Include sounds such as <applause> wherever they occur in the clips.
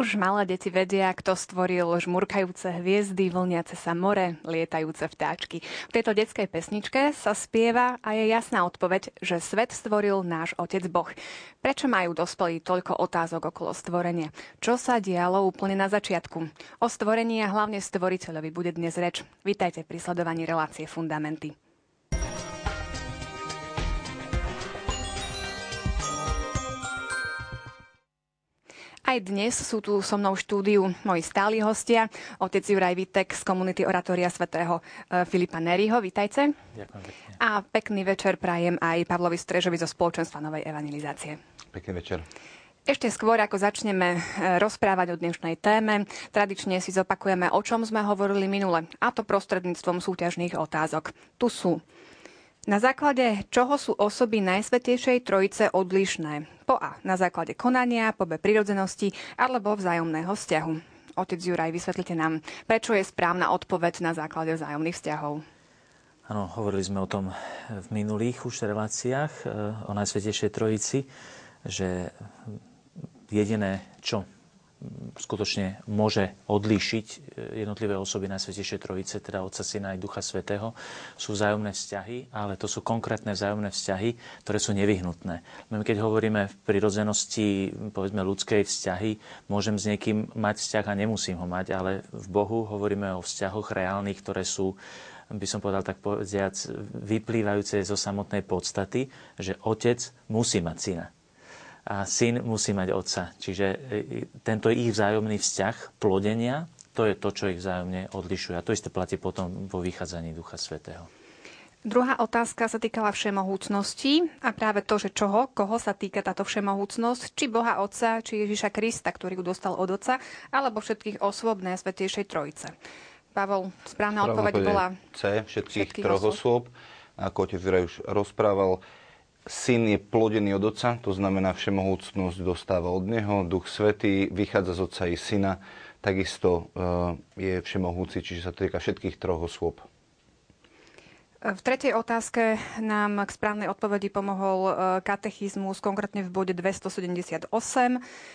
Už malé deti vedia, kto stvoril žmurkajúce hviezdy, vlniace sa more, lietajúce vtáčky. V tejto detskej pesničke sa spieva a je jasná odpoveď, že svet stvoril náš Otec Boh. Prečo majú dospelí toľko otázok okolo stvorenia? Čo sa dialo úplne na začiatku? O stvorení a hlavne stvoriteľovi bude dnes reč. Vítajte pri sledovaní relácie Fundamenty. Aj dnes sú tu so mnou v štúdiu moji stáli hostia, otec Juraj Vitek z komunity Oratória svätého e, Filipa Neriho. Vítajte. Ďakujem pekne. A pekný večer prajem aj Pavlovi Strežovi zo spoločenstva Novej evangelizácie. Pekný večer. Ešte skôr, ako začneme e, rozprávať o dnešnej téme, tradične si zopakujeme, o čom sme hovorili minule, a to prostredníctvom súťažných otázok. Tu sú na základe čoho sú osoby Najsvetejšej Trojice odlišné? Po A. Na základe konania, po B. prirodzenosti alebo vzájomného vzťahu. Otec Juraj, vysvetlite nám, prečo je správna odpoveď na základe vzájomných vzťahov. Áno, hovorili sme o tom v minulých už reláciách e, o Najsvetejšej Trojici, že jediné, čo skutočne môže odlíšiť e, jednotlivé osoby na Svetejšej Trojice, teda Otca, Syna aj Ducha Svetého, sú vzájomné vzťahy, ale to sú konkrétne vzájomné vzťahy, ktoré sú nevyhnutné. Keď hovoríme v prirodzenosti, povedzme ľudskej vzťahy, môžem s niekým mať vzťah a nemusím ho mať, ale v Bohu hovoríme o vzťahoch reálnych, ktoré sú by som povedal tak povediac, vyplývajúce zo samotnej podstaty, že otec musí mať syna a syn musí mať otca. Čiže e, tento ich vzájomný vzťah plodenia, to je to, čo ich vzájomne odlišuje. A to isté platí potom vo vychádzaní Ducha Svetého. Druhá otázka sa týkala všemohúcnosti a práve to, že čoho, koho sa týka táto všemohúcnosť, či Boha Otca, či Ježiša Krista, ktorý ju dostal od Otca, alebo všetkých osôb Svetejšej Trojice. Pavol, správna odpoveď bola... C, všetkých, všetkých troch osôb. Ako otec už rozprával, Syn je plodený od Otca, to znamená všemohúcnosť dostáva od Neho, Duch Svetý vychádza z Otca i Syna, takisto eh, je všemohúci, čiže sa týka všetkých troch osôb. V tretej otázke nám k správnej odpovedi pomohol e, katechizmus, konkrétne v bode 278.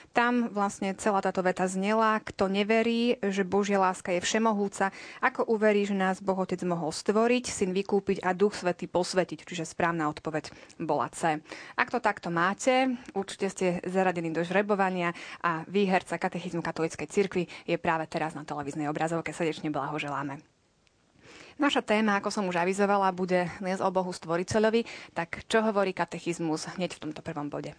Tam vlastne celá táto veta znela, kto neverí, že Božia láska je všemohúca, ako uverí, že nás Boh Otec mohol stvoriť, syn vykúpiť a Duch Svetý posvetiť. Čiže správna odpoveď bola C. Ak to takto máte, určite ste zaradení do žrebovania a výherca katechizmu katolíckej cirkvi je práve teraz na televíznej obrazovke. Srdečne blahoželáme. Naša téma, ako som už avizovala, bude dnes o Bohu stvoriteľovi. Tak čo hovorí katechizmus hneď v tomto prvom bode?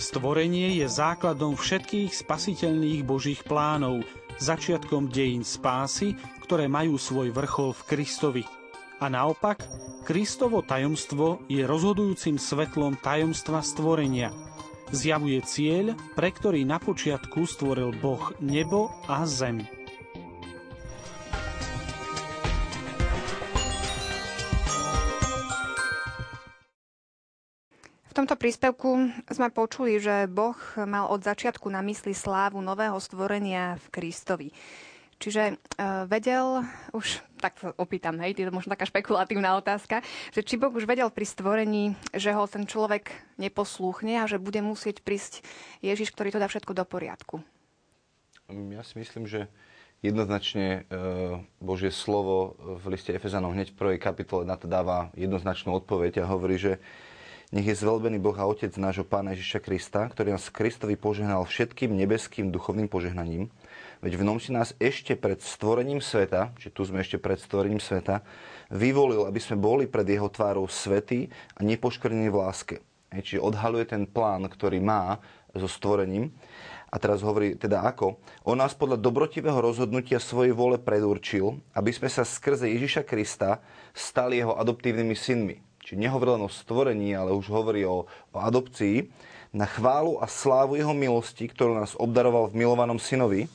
Stvorenie je základom všetkých spasiteľných božích plánov, začiatkom dejín spásy, ktoré majú svoj vrchol v Kristovi. A naopak, Kristovo tajomstvo je rozhodujúcim svetlom tajomstva stvorenia – zjavuje cieľ, pre ktorý na počiatku stvoril Boh nebo a zem. V tomto príspevku sme počuli, že Boh mal od začiatku na mysli slávu nového stvorenia v Kristovi. Čiže uh, vedel už, tak opýtam, hej, je to možno taká špekulatívna otázka, že či Boh už vedel pri stvorení, že ho ten človek neposlúchne a že bude musieť prísť Ježiš, ktorý to dá všetko do poriadku. Ja si myslím, že jednoznačne uh, Božie slovo v liste Efezanom hneď v prvej kapitole na to dáva jednoznačnú odpoveď a hovorí, že nech je zvelbený Boh a Otec nášho Pána Ježiša Krista, ktorý nás Kristovi požehnal všetkým nebeským duchovným požehnaním, Veď v ňom si nás ešte pred stvorením sveta, že tu sme ešte pred stvorením sveta, vyvolil, aby sme boli pred jeho tvárou svety a nepoškvrnení v láske. Hej, čiže odhaluje ten plán, ktorý má so stvorením. A teraz hovorí teda ako? On nás podľa dobrotivého rozhodnutia svojej vôle predurčil, aby sme sa skrze Ježiša Krista stali jeho adoptívnymi synmi. Čiže nehovorí len o stvorení, ale už hovorí o, o adopcii na chválu a slávu jeho milosti, ktorú nás obdaroval v milovanom synovi,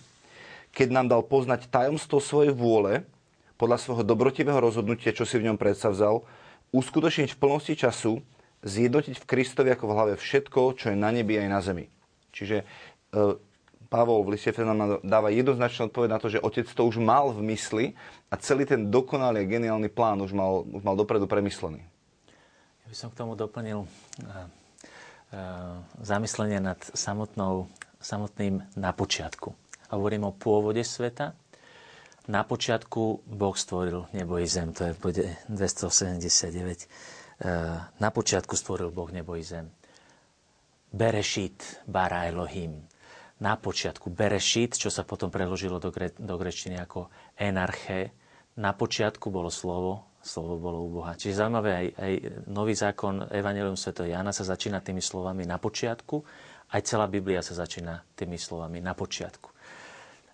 keď nám dal poznať tajomstvo svojej vôle, podľa svojho dobrotivého rozhodnutia, čo si v ňom predsavzal, uskutočniť v plnosti času, zjednotiť v Kristovi ako v hlave všetko, čo je na nebi aj na zemi. Čiže e, Pavol v liste nám dáva jednoznačnú odpoveď na to, že otec to už mal v mysli a celý ten dokonalý a geniálny plán už mal, už mal dopredu premyslený. Ja by som k tomu doplnil uh, uh, zamyslenie nad samotnou, samotným na počiatku. Hovorím o pôvode sveta. Na počiatku Boh stvoril nebo i zem, to je v bode 279. Uh, na počiatku stvoril Boh nebo i zem. Berešit bara Elohim na počiatku. Berešit, čo sa potom preložilo do, gre, do grečtiny ako enarché. Na počiatku bolo slovo, slovo bolo u Boha. Čiže zaujímavé, aj, aj nový zákon Evangelium Sv. Jana sa začína tými slovami na počiatku, aj celá Biblia sa začína tými slovami na počiatku.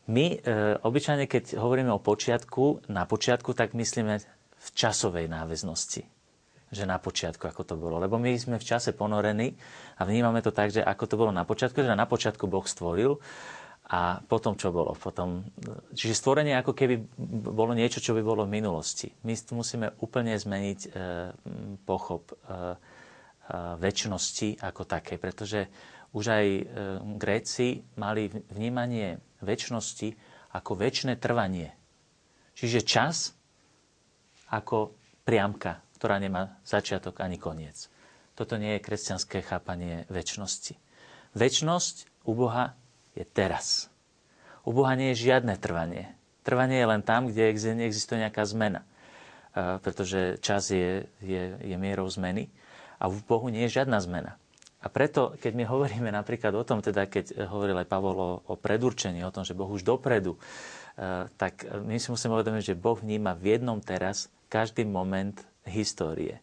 My e, obyčajne, keď hovoríme o počiatku, na počiatku, tak myslíme v časovej náväznosti že na počiatku, ako to bolo. Lebo my sme v čase ponorení a vnímame to tak, že ako to bolo na počiatku, že na počiatku Boh stvoril a potom čo bolo? Potom, čiže stvorenie ako keby bolo niečo, čo by bolo v minulosti. My musíme úplne zmeniť e, pochop e, e, väčšnosti ako také, pretože už aj e, Gréci mali vnímanie väčšnosti ako väčšie trvanie. Čiže čas ako priamka, ktorá nemá začiatok ani koniec. Toto nie je kresťanské chápanie väčšnosti. Väčšnosť u Boha je teraz. U Boha nie je žiadne trvanie. Trvanie je len tam, kde neexistuje nejaká zmena. Pretože čas je, je, je mierou zmeny a v Bohu nie je žiadna zmena. A preto, keď my hovoríme napríklad o tom, teda keď hovoril aj Pavol o, o predurčení, o tom, že Boh už dopredu, tak my si musíme uvedomiť, že Boh vníma v jednom teraz každý moment histórie.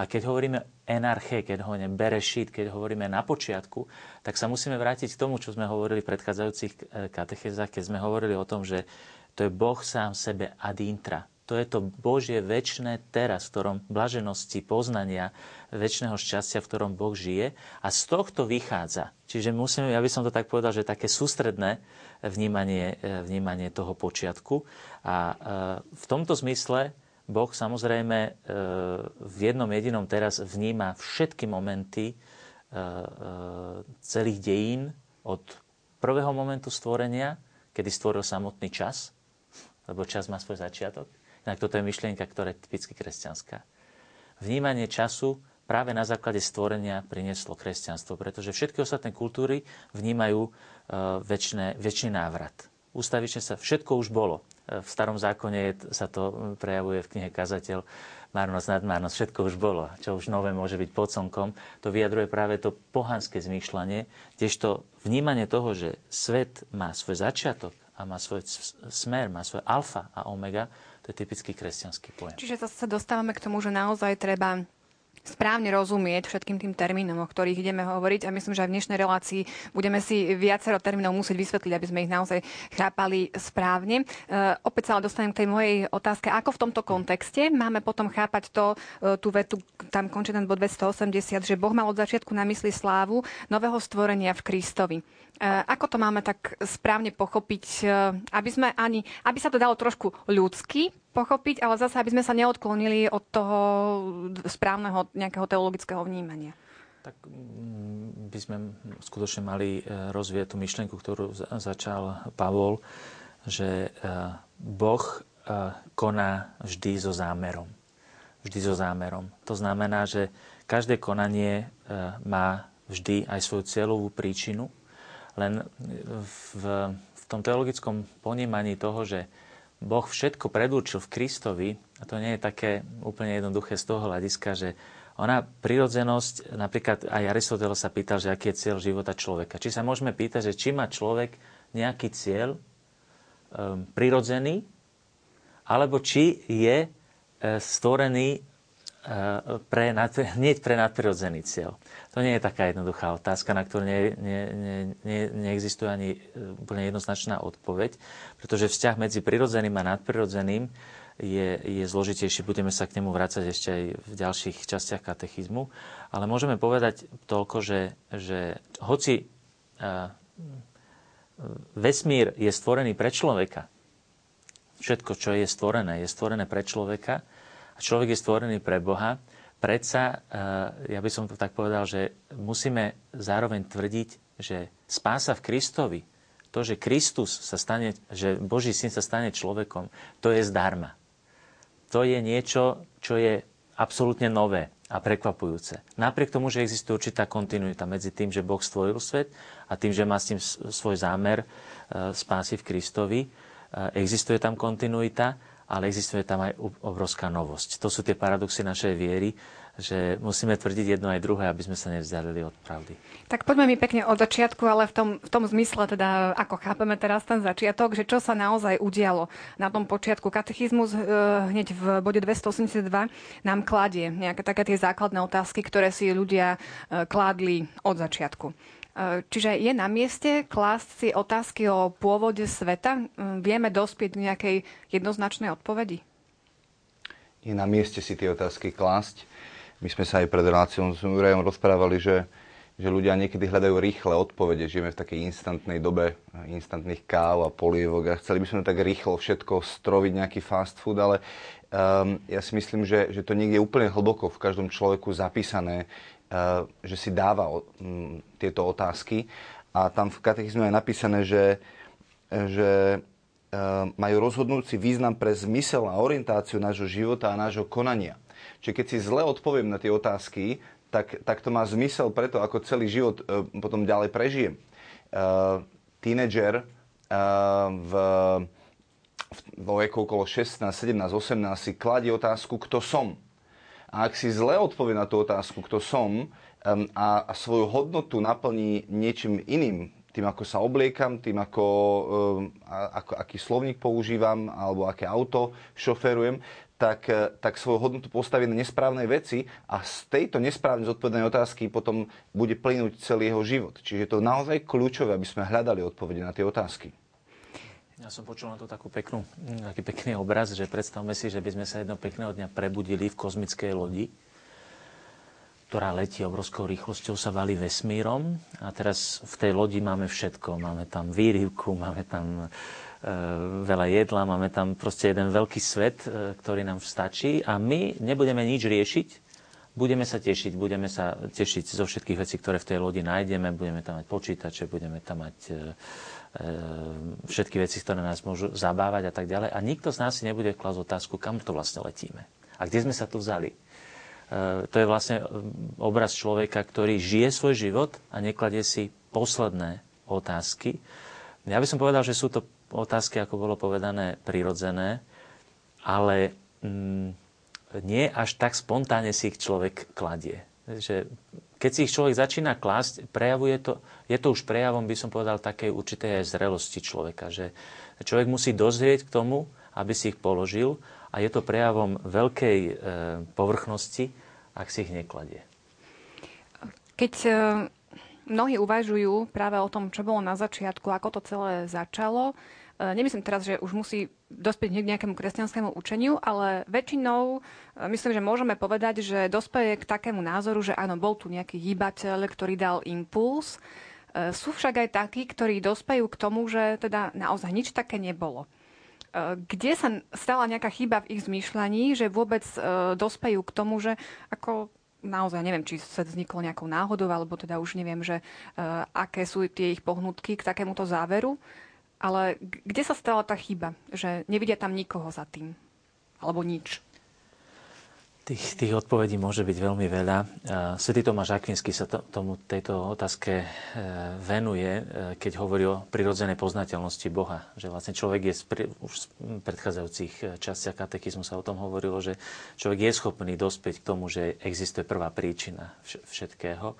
A keď hovoríme enarche, keď hovoríme berešit, keď hovoríme na počiatku, tak sa musíme vrátiť k tomu, čo sme hovorili v predchádzajúcich eh, katechezách, keď sme hovorili o tom, že to je Boh sám sebe ad intra. To je to Božie väčšné teraz, v ktorom blaženosti, poznania, väčšného šťastia, v ktorom Boh žije. A z tohto vychádza. Čiže musím, ja by som to tak povedal, že také sústredné vnímanie, eh, vnímanie toho počiatku. A eh, v tomto zmysle Boh samozrejme e, v jednom jedinom teraz vníma všetky momenty celých dejín od prvého momentu stvorenia, kedy stvoril samotný čas, lebo čas má svoj začiatok. Inak toto je myšlienka, ktorá je typicky kresťanská. Vnímanie času práve na základe stvorenia prinieslo kresťanstvo, pretože všetky ostatné kultúry vnímajú väčší návrat. Ústavične sa všetko už bolo. V starom zákone sa to prejavuje v knihe Kazateľ. Márnosť, nadmárnosť, všetko už bolo. Čo už nové môže byť pod slnkom. To vyjadruje práve to pohanské zmýšľanie, kdežto vnímanie toho, že svet má svoj začiatok a má svoj smer, má svoj alfa a omega, to je typický kresťanský pojem. Čiže zase sa dostávame k tomu, že naozaj treba správne rozumieť všetkým tým termínom, o ktorých ideme hovoriť a myslím, že aj v dnešnej relácii budeme si viacero termínov musieť vysvetliť, aby sme ich naozaj chápali správne. E, opäť sa ale dostanem k tej mojej otázke, ako v tomto kontexte máme potom chápať to, e, tú vetu, tam končí ten bod 280, že Boh mal od začiatku na mysli slávu nového stvorenia v Kristovi. E, ako to máme tak správne pochopiť, e, aby, sme ani, aby sa to dalo trošku ľudsky pochopiť, ale zase, aby sme sa neodklonili od toho správneho nejakého teologického vnímania. Tak mm, by sme skutočne mali e, rozvieť tú myšlienku, ktorú začal Pavol, že Boh koná vždy so zámerom. Vždy so zámerom. To znamená, že každé konanie má vždy aj svoju cieľovú príčinu, len v, v tom teologickom ponímaní toho, že Boh všetko predurčil v Kristovi, a to nie je také úplne jednoduché z toho hľadiska, že ona, prirodzenosť, napríklad aj Aristoteles sa pýtal, že aký je cieľ života človeka. Či sa môžeme pýtať, že či má človek nejaký cieľ um, prirodzený, alebo či je e, stvorený pre, <laughs> hneď pre nadprirodzený cieľ. To nie je taká jednoduchá otázka, na ktorú nie, nie, nie, neexistuje ani e, úplne jednoznačná odpoveď, pretože vzťah medzi prirodzeným a nadprirodzeným je, je zložitejší. Budeme sa k nemu vrácať ešte aj v ďalších častiach katechizmu. Ale môžeme povedať toľko, že, že hoci uh, vesmír je stvorený pre človeka, všetko, čo je stvorené, je stvorené pre človeka, človek je stvorený pre Boha, predsa, eh, ja by som to tak povedal, že musíme zároveň tvrdiť, že spása v Kristovi To, že Kristus sa stane, že Boží syn sa stane človekom, to je zdarma. To je niečo, čo je absolútne nové a prekvapujúce. Napriek tomu, že existuje určitá kontinuita medzi tým, že Boh stvoril svet a tým, že má s tým svoj zámer e, spásy v Kristovi, e, existuje tam kontinuita, ale existuje tam aj obrovská novosť. To sú tie paradoxy našej viery, že musíme tvrdiť jedno aj druhé, aby sme sa nevzdialili od pravdy. Tak poďme mi pekne od začiatku, ale v tom, v tom zmysle, teda ako chápeme teraz ten začiatok, že čo sa naozaj udialo na tom počiatku. Katechizmus e, hneď v bode 282 nám kladie nejaké také tie základné otázky, ktoré si ľudia e, kládli od začiatku. E, čiže je na mieste klásť si otázky o pôvode sveta? Vieme dospieť k nejakej jednoznačnej odpovedi? Je na mieste si tie otázky klásť. My sme sa aj pred reláciou s Jurajom rozprávali, že, že ľudia niekedy hľadajú rýchle odpovede. Žijeme v takej instantnej dobe, instantných káv a polievok a chceli by sme tak rýchlo všetko stroviť nejaký fast food, ale um, ja si myslím, že, že to niekde úplne hlboko v každom človeku zapísané, že si dáva um, tieto otázky. A tam v katechizme je napísané, že, že uh, majú rozhodnúci význam pre zmysel a orientáciu nášho života a nášho konania. Čiže keď si zle odpoviem na tie otázky, tak, tak to má zmysel preto, ako celý život uh, potom ďalej prežijem. Tínedžer v, v, veku okolo 16, 17, 18 si kladie otázku, kto som. A ak si zle odpovie na tú otázku, kto som, a, a svoju hodnotu naplní niečím iným, tým, ako sa obliekam, tým, ako, ako, aký slovník používam, alebo aké auto šoferujem, tak, eh, tak svoju hodnotu postaví na nesprávnej veci a z tejto nesprávne zodpovedanej otázky potom bude plynúť celý jeho život. Čiže je to naozaj kľúčové, aby sme hľadali odpovede na tie otázky. Ja som počul na to takú peknú, taký pekný obraz, že predstavme si, že by sme sa jedno pekného dňa prebudili v kozmickej lodi, ktorá letí obrovskou rýchlosťou, sa valí vesmírom. A teraz v tej lodi máme všetko. Máme tam výrivku, máme tam E, veľa jedla, máme tam proste jeden veľký svet, e, ktorý nám stačí. A my nebudeme nič riešiť, budeme sa tešiť, budeme sa tešiť zo všetkých vecí, ktoré v tej lodi nájdeme, budeme tam mať počítače, budeme tam mať e, všetky veci, ktoré nás môžu zabávať a tak ďalej. A nikto z nás si nebude klásť otázku, kam to vlastne letíme. A kde sme sa tu vzali. To je vlastne obraz človeka, ktorý žije svoj život a nekladie si posledné otázky. Ja by som povedal, že sú to otázky, ako bolo povedané, prirodzené, ale mm, nie až tak spontánne si ich človek kladie. Že keď si ich človek začína klásť, prejavuje to, je to už prejavom, by som povedal, takej určitej zrelosti človeka. Že človek musí dozrieť k tomu, aby si ich položil a je to prejavom veľkej e, povrchnosti, ak si ich nekladie. Keď e, mnohí uvažujú práve o tom, čo bolo na začiatku, ako to celé začalo, nemyslím teraz, že už musí dospieť k nejakému kresťanskému učeniu, ale väčšinou e, myslím, že môžeme povedať, že dospeje k takému názoru, že áno, bol tu nejaký hýbateľ, ktorý dal impuls. E, sú však aj takí, ktorí dospejú k tomu, že teda naozaj nič také nebolo. Kde sa stala nejaká chyba v ich zmýšľaní, že vôbec dospejú k tomu, že ako naozaj neviem, či sa vzniklo nejakou náhodou, alebo teda už neviem, že aké sú tie ich pohnutky k takémuto záveru. Ale kde sa stala tá chyba, že nevidia tam nikoho za tým? Alebo nič? Tých, tých odpovedí môže byť veľmi veľa. Svetý Tomáš Akvinsky sa to, tomu, tejto otázke e, venuje, e, keď hovorí o prirodzenej poznateľnosti Boha. Že vlastne človek je, už v predchádzajúcich e, častiach katechizmu sa o tom hovorilo, že človek je schopný dospieť k tomu, že existuje prvá príčina všetkého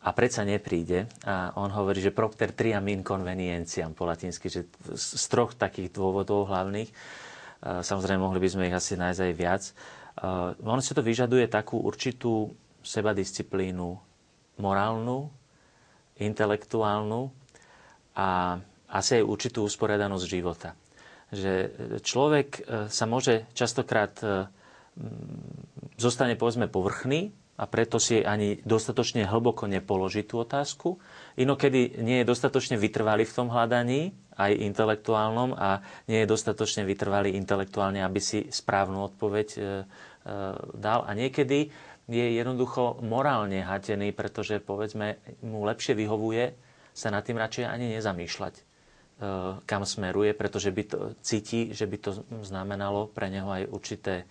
a predsa nepríde. A on hovorí, že propter triam inconvenientiam po latinsky, že z troch takých dôvodov hlavných, samozrejme mohli by sme ich asi nájsť aj viac, on si to vyžaduje takú určitú sebadisciplínu morálnu, intelektuálnu a asi aj určitú usporiadanosť života. Že človek e, sa môže častokrát e, zostane povedzme povrchný, a preto si ani dostatočne hlboko nepoloží tú otázku. Inokedy nie je dostatočne vytrvalý v tom hľadaní, aj intelektuálnom, a nie je dostatočne vytrvalý intelektuálne, aby si správnu odpoveď e, e, dal. A niekedy je jednoducho morálne hatený, pretože povedzme mu lepšie vyhovuje sa nad tým radšej ani nezamýšľať. kam smeruje, pretože by to cíti, že by to znamenalo pre neho aj určité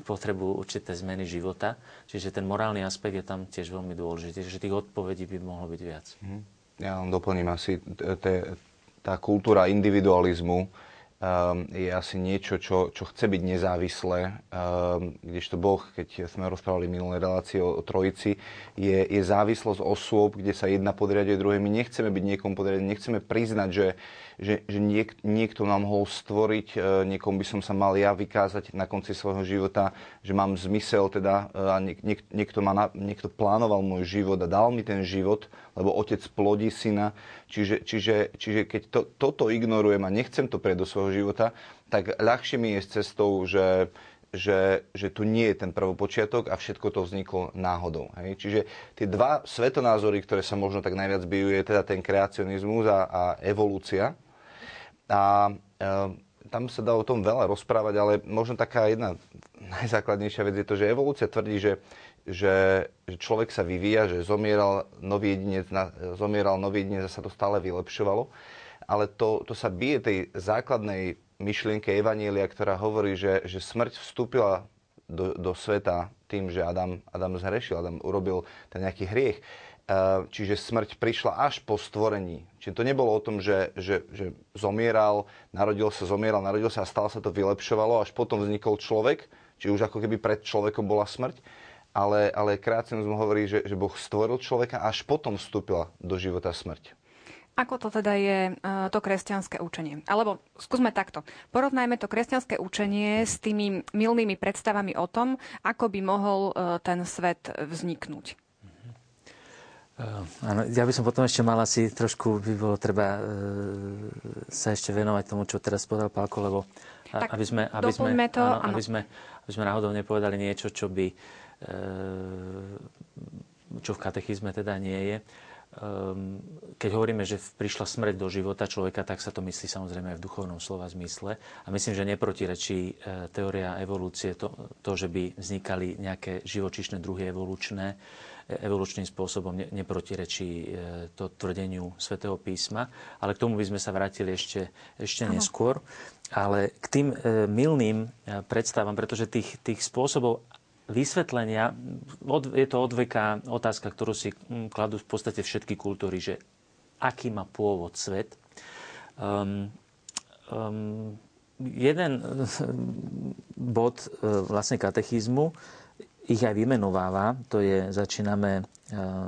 potrebu určité zmeny života. Čiže ten morálny aspekt je tam tiež veľmi dôležitý, že tých odpovedí by mohlo byť viac. Mhm. Ja vám doplním asi tá kultúra individualizmu, um, je asi niečo, čo, čo chce byť nezávislé, um, kdežto Boh, keď sme rozprávali minulé relácie o, o Trojici, je, je závislosť osôb, kde sa jedna podriaduje druhej. My nechceme byť niekomu podriadený, nechceme priznať, že, že, že niek, niekto nám mohol stvoriť, uh, niekomu by som sa mal ja vykázať na konci svojho života, že mám zmysel teda uh, a niek, niek, niekto, ma na, niekto plánoval môj život a dal mi ten život, lebo otec plodí syna. Čiže, čiže, čiže keď to, toto ignorujem a nechcem to prejsť do svojho života, tak ľahšie mi je s cestou, že, že, že tu nie je ten prvopočiatok a všetko to vzniklo náhodou. Hej? Čiže tie dva svetonázory, ktoré sa možno tak najviac bijú, je teda ten kreacionizmus a, a evolúcia. A e, tam sa dá o tom veľa rozprávať, ale možno taká jedna najzákladnejšia vec je to, že evolúcia tvrdí, že, že, že človek sa vyvíja, že zomieral nový jedinec, zomieral nový jedinec a sa to stále vylepšovalo ale to, to sa bije tej základnej myšlienke Evanielia, ktorá hovorí, že, že smrť vstúpila do, do sveta tým, že Adam, Adam zhrešil, Adam urobil ten nejaký hriech. E, čiže smrť prišla až po stvorení. Čiže to nebolo o tom, že, že, že zomieral, narodil sa, zomieral, narodil sa a stále sa to vylepšovalo, až potom vznikol človek, či už ako keby pred človekom bola smrť. Ale, ale kreacionizmus hovorí, že, že Boh stvoril človeka až potom vstúpila do života smrť. Ako to teda je uh, to kresťanské učenie? Alebo skúsme takto. Porovnajme to kresťanské učenie s tými milnými predstavami o tom, ako by mohol uh, ten svet vzniknúť. Áno, ja by som potom ešte mal asi trošku, by bolo treba uh, sa ešte venovať tomu, čo teraz povedal Pálko, lebo tak aby, sme, aby, sme, to, áno, aby, sme, aby sme náhodou nepovedali niečo, čo by uh, čo v katechizme teda nie je. Ehm, keď hovoríme, že prišla smrť do života človeka, tak sa to myslí samozrejme aj v duchovnom slova zmysle. A myslím, že neprotirečí e, teória evolúcie to, to, že by vznikali nejaké živočišné druhy evolučné, e, evolučným spôsobom neprotirečí e, to tvrdeniu svätého písma. Ale k tomu by sme sa vrátili ešte, ešte neskôr. Ale k tým milným predstavám, pretože tých, tých spôsobov, vysvetlenia, je to odveká otázka, ktorú si hm, kladú v podstate všetky kultúry, že aký má pôvod svet. Um, um, jeden <laughs> bod vlastne katechizmu ich aj vymenováva, to je, začíname uh,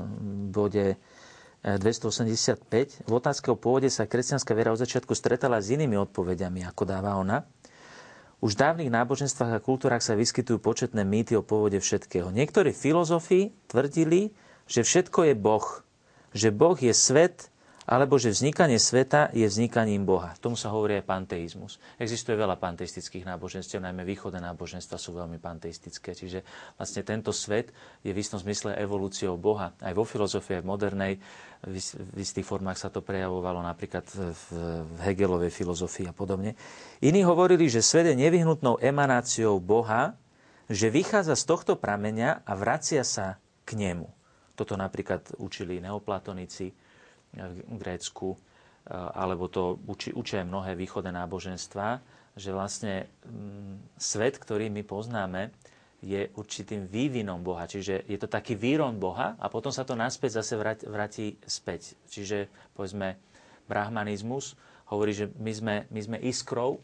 v bode 285. E, v otázke o pôvode sa kresťanská viera od začiatku stretala s inými odpovediami, ako dáva ona. Už v dávnych náboženstvách a kultúrach sa vyskytujú početné mýty o pôvode všetkého. Niektorí filozofi tvrdili, že všetko je Boh, že Boh je svet, alebo že vznikanie sveta je vznikaním Boha. Tomu sa hovorí aj panteizmus. Existuje veľa panteistických náboženstiev, najmä východné náboženstva sú veľmi panteistické. Čiže vlastne tento svet je v istom zmysle evolúciou Boha. Aj vo filozofii, aj v modernej, v istých formách sa to prejavovalo napríklad v Hegelovej filozofii a podobne. Iní hovorili, že svet je nevyhnutnou emanáciou Boha, že vychádza z tohto prameňa a vracia sa k nemu. Toto napríklad učili neoplatonici, v Grécku, eh, alebo to učí, učia mnohé východné náboženstva, že vlastne mm, svet, ktorý my poznáme, je určitým vývinom Boha. Čiže je to taký výron Boha a potom sa to naspäť zase vráti späť. Čiže povedzme brahmanizmus hovorí, že my sme, my sme iskrou e,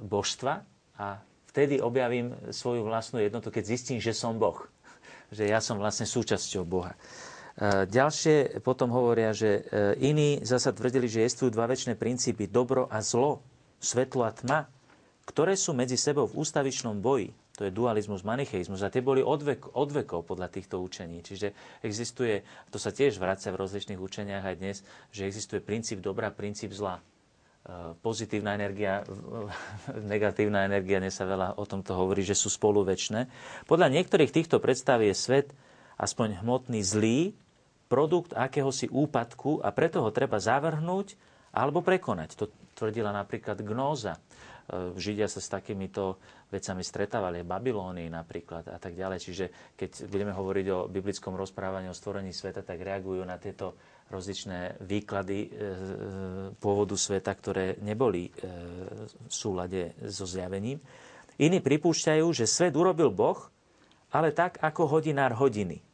božstva a vtedy objavím svoju vlastnú jednotu, keď zistím, že som Boh. <laughs> Že ja som vlastne súčasťou Boha. E, ďalšie potom hovoria, že e, iní zasa tvrdili, že existujú dva väčšie princípy, dobro a zlo, svetlo a tma, ktoré sú medzi sebou v ústavičnom boji. To je dualizmus, manicheizmus. A tie boli od, vek, od vekov podľa týchto učení. Čiže existuje, to sa tiež vracia v rozličných učeniach aj dnes, že existuje princíp dobra, princíp zla. E, pozitívna energia, <laughs> negatívna energia, dnes sa veľa o tomto hovorí, že sú spolu väčšie. Podľa niektorých týchto predstav je svet aspoň hmotný zlý, produkt akéhosi úpadku a preto ho treba zavrhnúť alebo prekonať. To tvrdila napríklad gnóza. Židia sa s takýmito vecami stretávali, Babilónii napríklad a tak ďalej. Čiže keď budeme hovoriť o biblickom rozprávaní o stvorení sveta, tak reagujú na tieto rozličné výklady pôvodu sveta, ktoré neboli v súlade so zjavením. Iní pripúšťajú, že svet urobil Boh, ale tak ako hodinár hodiny.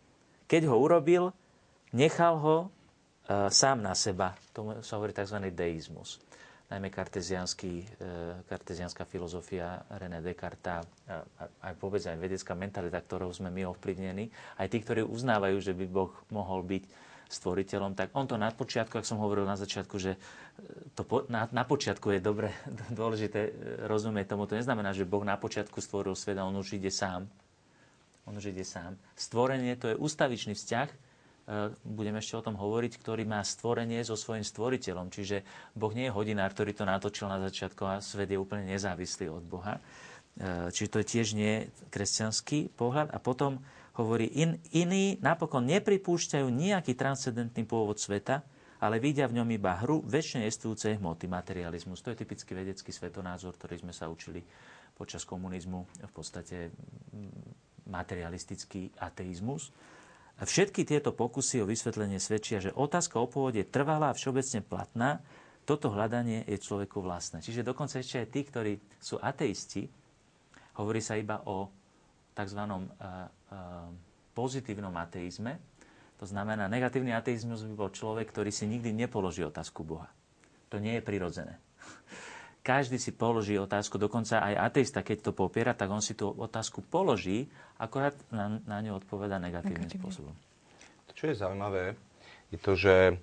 Keď ho urobil, nechal ho sám na seba. Tomu sa hovorí tzv. deizmus. Najmä kartezianská e, filozofia René Descartes a aj vôbec aj vedecká mentalita, ktorou sme my ovplyvnení, aj tí, ktorí uznávajú, že by Boh mohol byť stvoriteľom, tak on to na počiatku, ak som hovoril na začiatku, že e, to po, na, na počiatku je dobre, <laughs> dôležité e, rozumieť tomu. To neznamená, že Boh na počiatku stvoril svet a on už ide sám. On už ide sám. Stvorenie to je ústavičný vzťah, E, budeme ešte o tom hovoriť, ktorý má stvorenie so svojím stvoriteľom. Čiže Boh nie je hodinár, ktorý to natočil na začiatku a svet je úplne nezávislý od Boha. E, čiže to je tiež nie kresťanský pohľad. A potom hovorí, in, iní napokon nepripúšťajú nejaký transcendentný pôvod sveta, ale vidia v ňom iba hru väčšine jestvujúcej hmoty, materializmus. To je typický vedecký svetonázor, ktorý sme sa učili počas komunizmu, v podstate materialistický ateizmus. A všetky tieto pokusy o vysvetlenie svedčia, že otázka o pôvode trvalá a všeobecne platná, toto hľadanie je človeku vlastné. Čiže dokonca ešte aj tí, ktorí sú ateisti, hovorí sa iba o tzv. Uh, uh, pozitívnom ateizme. To znamená, negatívny ateizmus by bol človek, ktorý si nikdy nepoloží otázku Boha. To nie je prirodzené. Každý si položí otázku, dokonca aj ateista, keď to popiera, tak on si tú otázku položí, akorát na, na ňu odpoveda negatívnym Negatívne. spôsobom. To, čo je zaujímavé, je to, že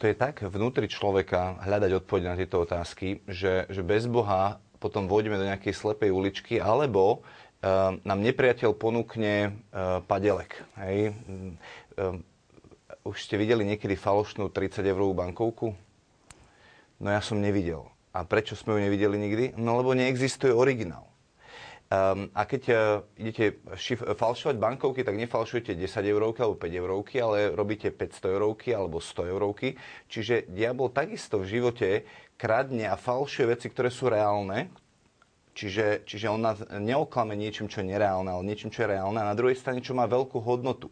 to je tak vnútri človeka hľadať odpoveď na tieto otázky, že, že bez Boha potom vôjdeme do nejakej slepej uličky, alebo uh, nám nepriateľ ponúkne uh, padelek. Hej? Uh, už ste videli niekedy falošnú 30 eurovú bankovku? No ja som nevidel. A prečo sme ju nevideli nikdy? No lebo neexistuje originál. Um, a keď uh, idete šif- falšovať bankovky, tak nefalšujete 10 eurovky alebo 5 eurovky, ale robíte 500 eurovky alebo 100 eurovky. Čiže diabol takisto v živote kradne a falšuje veci, ktoré sú reálne, Čiže, čiže on nás neoklame niečím, čo je nereálne, ale niečím, čo je reálne a na druhej strane, čo má veľkú hodnotu.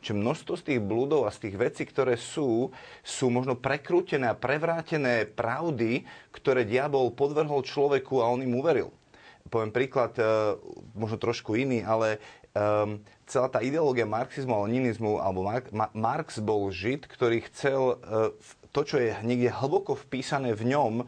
Čiže množstvo z tých blúdov a z tých vecí, ktoré sú, sú možno prekrútené a prevrátené pravdy, ktoré diabol podvrhol človeku a on im uveril. Poviem príklad, e, možno trošku iný, ale um, celá tá ideológia marxizmu a leninizmu, alebo Mar- Ma- Marx bol žid, ktorý chcel uh, to, čo je niekde hlboko vpísané v ňom, um,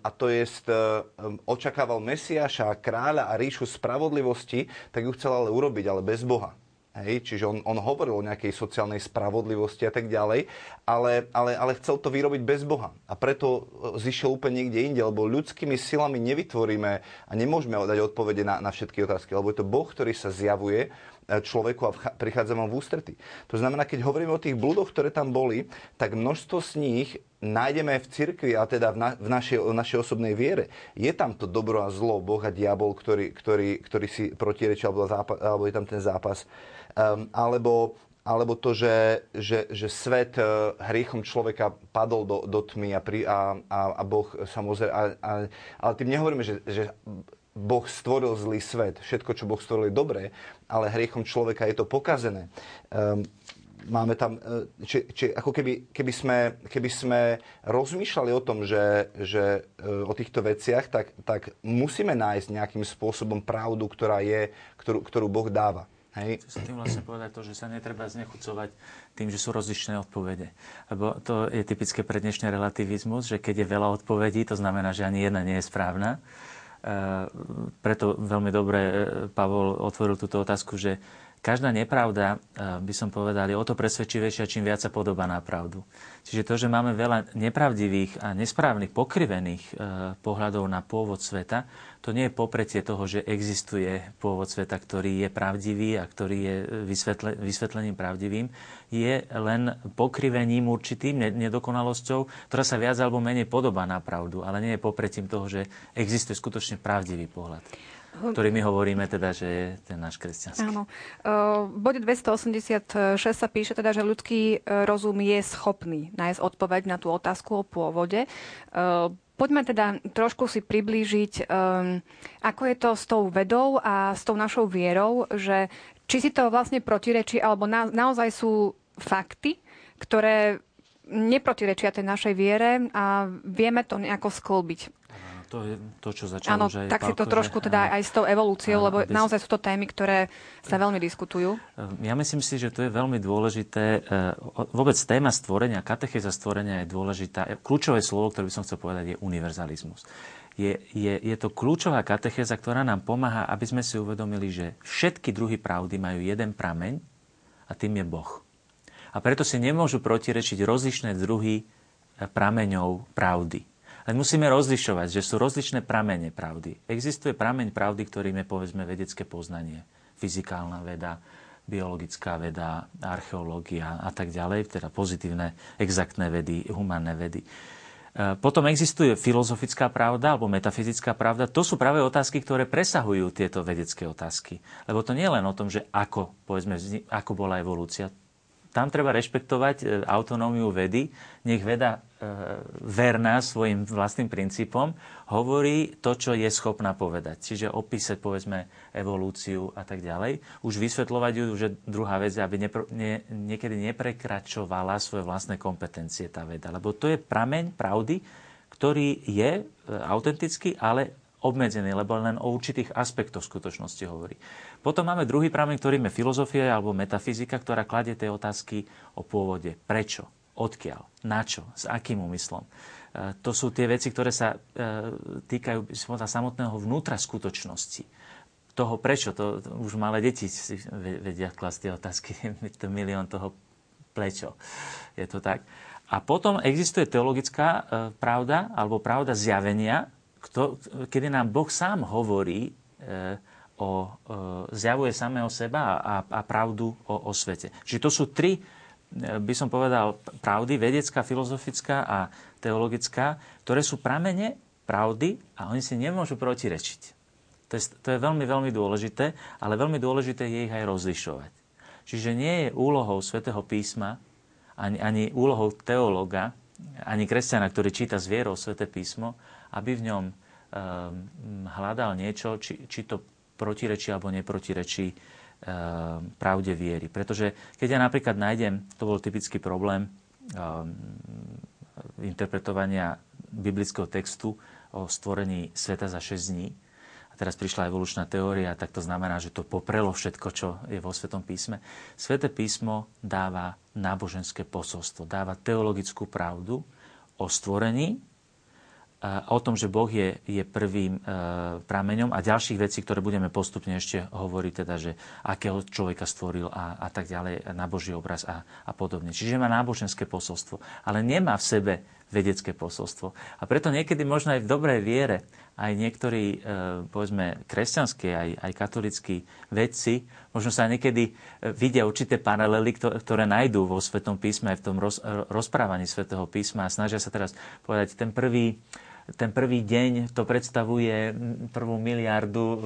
a to je, um, očakával Mesiaša, kráľa a ríšu spravodlivosti, tak ju chcel ale urobiť, ale bez Boha. Hej, čiže on, on hovoril o nejakej sociálnej spravodlivosti a tak ďalej, ale, ale, ale chcel to vyrobiť bez Boha. A preto e, zišiel úplne niekde inde, lebo ľudskými silami nevytvoríme a nemôžeme dať odpovede na, na všetky otázky, lebo je to Boh, ktorý sa zjavuje e, človeku a prichádza vám v ústrety. To znamená, keď hovoríme o tých blúdoch, ktoré tam boli, tak množstvo z nich nájdeme v cirkvi a teda v, na, v našej, v našej osobnej viere. Je tam to dobro a zlo, Boh a diabol, ktorý, ktorý, ktorý si protirečia, alebo, alebo je tam ten zápas um, alebo, alebo to, že, že, že svet uh, hriechom človeka padol do, do tmy a, pri, a, a, a Boh samozrejme... A, a, ale tým nehovoríme, že, že Boh stvoril zlý svet. Všetko, čo Boh stvoril, je dobré, ale hriechom človeka je to pokazené. Um, máme tam, e, či, či ako keby, keby, sme, keby sme rozmýšľali o tom, že, že o týchto veciach, tak, tak musíme nájsť nejakým spôsobom pravdu, ktorá je, ktorú, ktorú Boh dáva. Hej. Chcem tým vlastne povedať to, že sa netreba znechucovať tým, že sú rozličné odpovede. Lebo to je typické pre dnešný relativizmus, že keď je veľa odpovedí, to znamená, že ani jedna nie je správna. E, preto veľmi dobre e, Pavol otvoril túto otázku, že každá nepravda, e, by som povedal, je o to presvedčivejšia, čím viac sa podobá na pravdu. Čiže to, že máme veľa nepravdivých a nesprávnych, pokrivených pohľadov na pôvod sveta, to nie je popretie toho, že existuje pôvod sveta, ktorý je pravdivý a ktorý je vysvetle, vysvetlením pravdivým, je len pokrivením určitým, nedokonalosťou, ktorá sa viac alebo menej podobá na pravdu, ale nie je popretím toho, že existuje skutočne pravdivý pohľad ktorý my hovoríme teda, že je ten náš kresťanský. Áno. V bode 286 sa píše teda, že ľudský e, rozum je schopný nájsť odpoveď na tú otázku o pôvode poďme teda trošku si priblížiť, um, ako je to s tou vedou a s tou našou vierou, že či si to vlastne protirečí, alebo na, naozaj sú fakty, ktoré neprotirečia tej našej viere a vieme to nejako sklbiť. To je to, čo začalo Áno, aj tak si to trošku že, teda aj s tou evolúciou, áno, lebo bez... naozaj sú to témy, ktoré sa veľmi diskutujú. Ja myslím si, že to je veľmi dôležité. E, vôbec téma stvorenia, katechéza stvorenia je dôležitá. Kľúčové slovo, ktoré by som chcel povedať, je univerzalizmus. Je, je, je to kľúčová katechéza, ktorá nám pomáha, aby sme si uvedomili, že všetky druhy pravdy majú jeden prameň a tým je Boh. A preto si nemôžu protirečiť rozlišné druhy e, prameňov pravdy. Len musíme rozlišovať, že sú rozličné pramene pravdy. Existuje prameň pravdy, ktorým je povedzme vedecké poznanie, fyzikálna veda, biologická veda, archeológia a tak ďalej, teda pozitívne, exaktné vedy, humánne vedy. E, potom existuje filozofická pravda alebo metafyzická pravda. To sú práve otázky, ktoré presahujú tieto vedecké otázky. Lebo to nie je len o tom, že ako, povedzme, ako bola evolúcia tam treba rešpektovať e, autonómiu vedy. Nech veda verná svojim vlastným princípom hovorí to, čo je schopná povedať. Čiže opísať, povedzme, evolúciu a tak ďalej. Už vysvetľovať ju, že druhá vec, aby nepro, nie, niekedy neprekračovala svoje vlastné kompetencie tá veda. Lebo to je prameň pravdy, ktorý je e, autentický, ale obmedzený, lebo len o určitých aspektoch skutočnosti hovorí. Potom máme druhý prameň, ktorým je filozofia alebo metafyzika, ktorá kladie tie otázky o pôvode. Prečo? Odkiaľ? Na čo? S akým úmyslom? E, to sú tie veci, ktoré sa e, týkajú samotného vnútra skutočnosti. Toho prečo, to, už malé deti si vedia klasť tie otázky, <laughs> to milión toho prečo. Je to tak. A potom existuje teologická e, pravda, alebo pravda zjavenia, kedy nám Boh sám hovorí, o, zjavuje samého seba a, a pravdu o, o svete. Čiže to sú tri, by som povedal, pravdy, vedecká, filozofická a teologická, ktoré sú pramene pravdy a oni si nemôžu protirečiť. To je, to je veľmi, veľmi dôležité, ale veľmi dôležité je ich aj rozlišovať. Čiže nie je úlohou svätého písma, ani, ani úlohou teológa, ani kresťana, ktorý číta s vierou sväté písmo, aby v ňom um, hľadal niečo, či, či to protirečí alebo neprotirečí pravde viery. Pretože keď ja napríklad nájdem, to bol typický problém um, interpretovania biblického textu o stvorení sveta za 6 dní, a teraz prišla evolučná teória, tak to znamená, že to poprelo všetko, čo je vo Svetom písme. Sveté písmo dáva náboženské posolstvo, dáva teologickú pravdu o stvorení, o tom, že Boh je, je prvým e, prameňom a ďalších vecí, ktoré budeme postupne ešte hovoriť, teda, že akého človeka stvoril a, a tak ďalej, na Boží obraz a, a podobne. Čiže má náboženské posolstvo, ale nemá v sebe vedecké posolstvo. A preto niekedy možno aj v dobrej viere aj niektorí, e, povedzme, kresťanskí, aj, aj katolickí vedci, možno sa niekedy e, vidia určité paralely, ktoré nájdú vo Svetom písme, aj v tom roz, rozprávaní Svetého písma a snažia sa teraz povedať, ten prvý ten prvý deň to predstavuje prvú miliardu eh,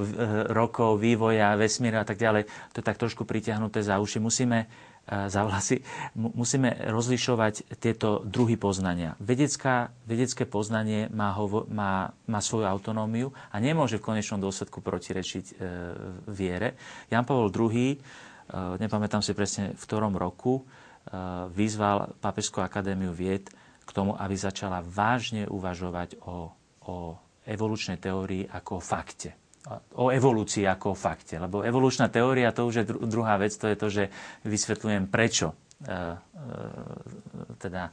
rokov vývoja vesmíra a tak ďalej. To je tak trošku pritiahnuté za uši. Musíme eh, za vlasy, musíme rozlišovať tieto druhy poznania. Vedecká, vedecké poznanie má, hovo, má, má svoju autonómiu a nemôže v konečnom dôsledku protirečiť e, viere. Jan Pavel II, e, nepamätám si presne v ktorom roku, e, vyzval Pápežskú akadémiu vied, k tomu, aby začala vážne uvažovať o, o evolučnej teórii ako o fakte. O evolúcii ako o fakte. Lebo evolučná teória, to už je druhá vec, to je to, že vysvetľujem, prečo e, e, teda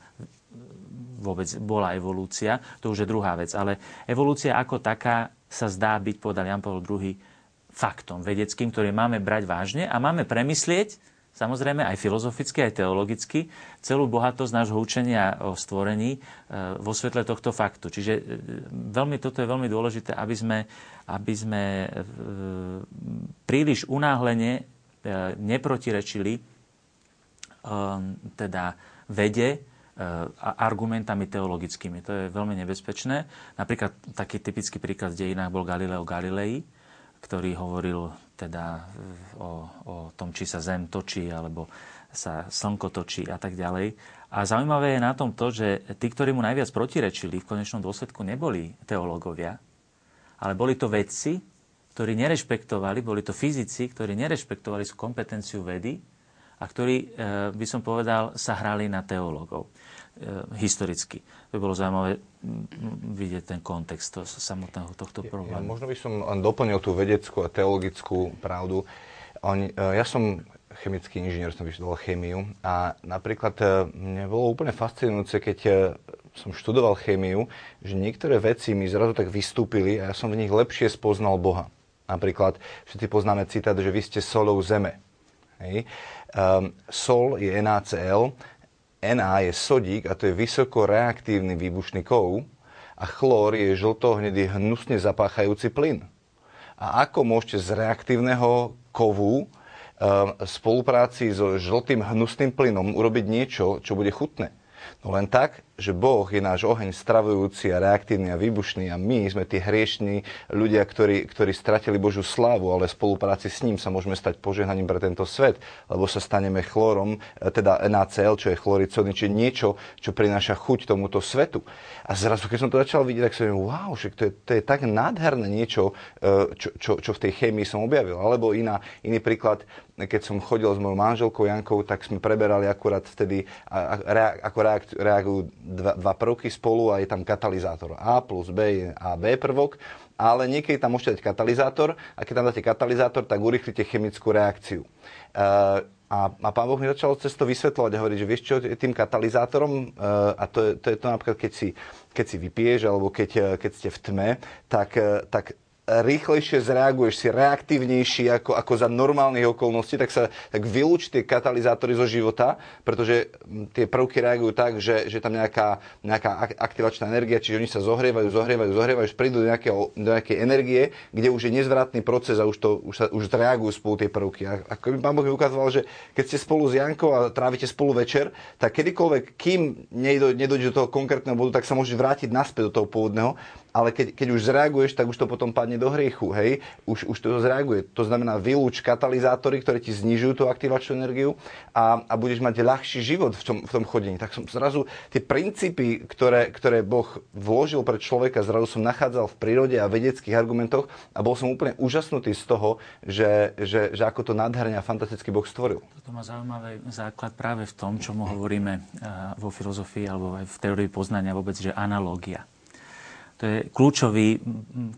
vôbec bola evolúcia. To už je druhá vec. Ale evolúcia ako taká sa zdá byť, povedal Jan Paul II, faktom vedeckým, ktorý máme brať vážne a máme premyslieť, samozrejme aj filozoficky, aj teologicky, celú bohatosť nášho učenia o stvorení e, vo svetle tohto faktu. Čiže e, veľmi, toto je veľmi dôležité, aby sme, aby sme e, príliš unáhlene neprotirečili teda vede argumentami teologickými. To je veľmi nebezpečné. Napríklad taký typický príklad v dejinách bol Galileo Galilei, ktorý hovoril teda o, o tom, či sa Zem točí, alebo sa Slnko točí a tak ďalej. A zaujímavé je na tom to, že tí, ktorí mu najviac protirečili, v konečnom dôsledku neboli teológovia, ale boli to vedci, ktorí nerešpektovali, boli to fyzici, ktorí nerešpektovali kompetenciu vedy a ktorí, e, by som povedal, sa hrali na teológov e, historicky. To by bolo zaujímavé vidieť ten kontext samotného tohto problému. Ja, možno by som len doplnil tú vedeckú a teologickú pravdu. Oni, e, ja som chemický inžinier, som vyštudoval chémiu a napríklad mne bolo úplne fascinujúce, keď som študoval chémiu, že niektoré veci mi zrazu tak vystúpili a ja som v nich lepšie spoznal Boha. Napríklad všetci poznáme citát, že vy ste solou zeme. Hej. Um, sol je NaCl, Na je sodík a to je vysoko reaktívny výbušný kov a chlór je žlto-hnedý hnusne zapáchajúci plyn. A ako môžete z reaktívneho kovu um, v spolupráci so žltým hnusným plynom urobiť niečo, čo bude chutné? No len tak, že Boh je náš oheň stravujúci a reaktívny a výbušný a my sme tí hriešní ľudia, ktorí, ktorí stratili Božiu slávu, ale v spolupráci s ním sa môžeme stať požehnaním pre tento svet, lebo sa staneme chlorom, e, teda NaCl, čo je chloricódny, čiže niečo, čo prináša chuť tomuto svetu. A zrazu, keď som to začal vidieť, tak som hovoril, wow, že to je, to je tak nádherné niečo, e, čo, čo, čo v tej chémii som objavil. Alebo iná, iný príklad, keď som chodil s mojou manželkou Jankou, tak sme preberali akurát vtedy, ako reagujú dva, dva prvky spolu a je tam katalizátor. A plus B je A B prvok, ale niekedy tam môžete dať katalizátor a keď tam dáte katalizátor, tak urýchlite chemickú reakciu. Uh, a, a pán Boh mi začal cez to vysvetľovať a hovoriť, že vieš čo, tým katalizátorom, uh, a to je, to je to napríklad, keď si, keď si vypiješ alebo keď, keď ste v tme, tak, tak rýchlejšie zreaguješ, si reaktívnejší ako, ako za normálnych okolností, tak sa tak vylúč tie katalizátory zo života, pretože tie prvky reagujú tak, že, že tam nejaká, nejaká aktivačná energia, čiže oni sa zohrievajú, zohrievajú, zohrievajú, až prídu do, nejakého, do nejakej energie, kde už je nezvratný proces a už, to, už, sa, už reagujú spolu tie prvky. A ako by pán Boh ukazoval, že keď ste spolu s Jankou a trávite spolu večer, tak kedykoľvek, kým nedojde do toho konkrétneho bodu, tak sa môžeš vrátiť naspäť do toho pôvodného ale keď, keď už zreaguješ, tak už to potom padne do hriechu, hej? Už, už to zreaguje. To znamená, vylúč katalizátory, ktoré ti znižujú tú aktivačnú energiu a, a budeš mať ľahší život v tom, v tom chodení. Tak som zrazu tie princípy, ktoré, ktoré Boh vložil pre človeka, zrazu som nachádzal v prírode a vedeckých argumentoch a bol som úplne úžasnutý z toho, že, že, že ako to nádherne a fantasticky Boh stvoril. Toto má zaujímavý základ práve v tom, čo mu hovoríme vo filozofii alebo aj v teórii poznania vôbec, že analógia. To je kľúčový,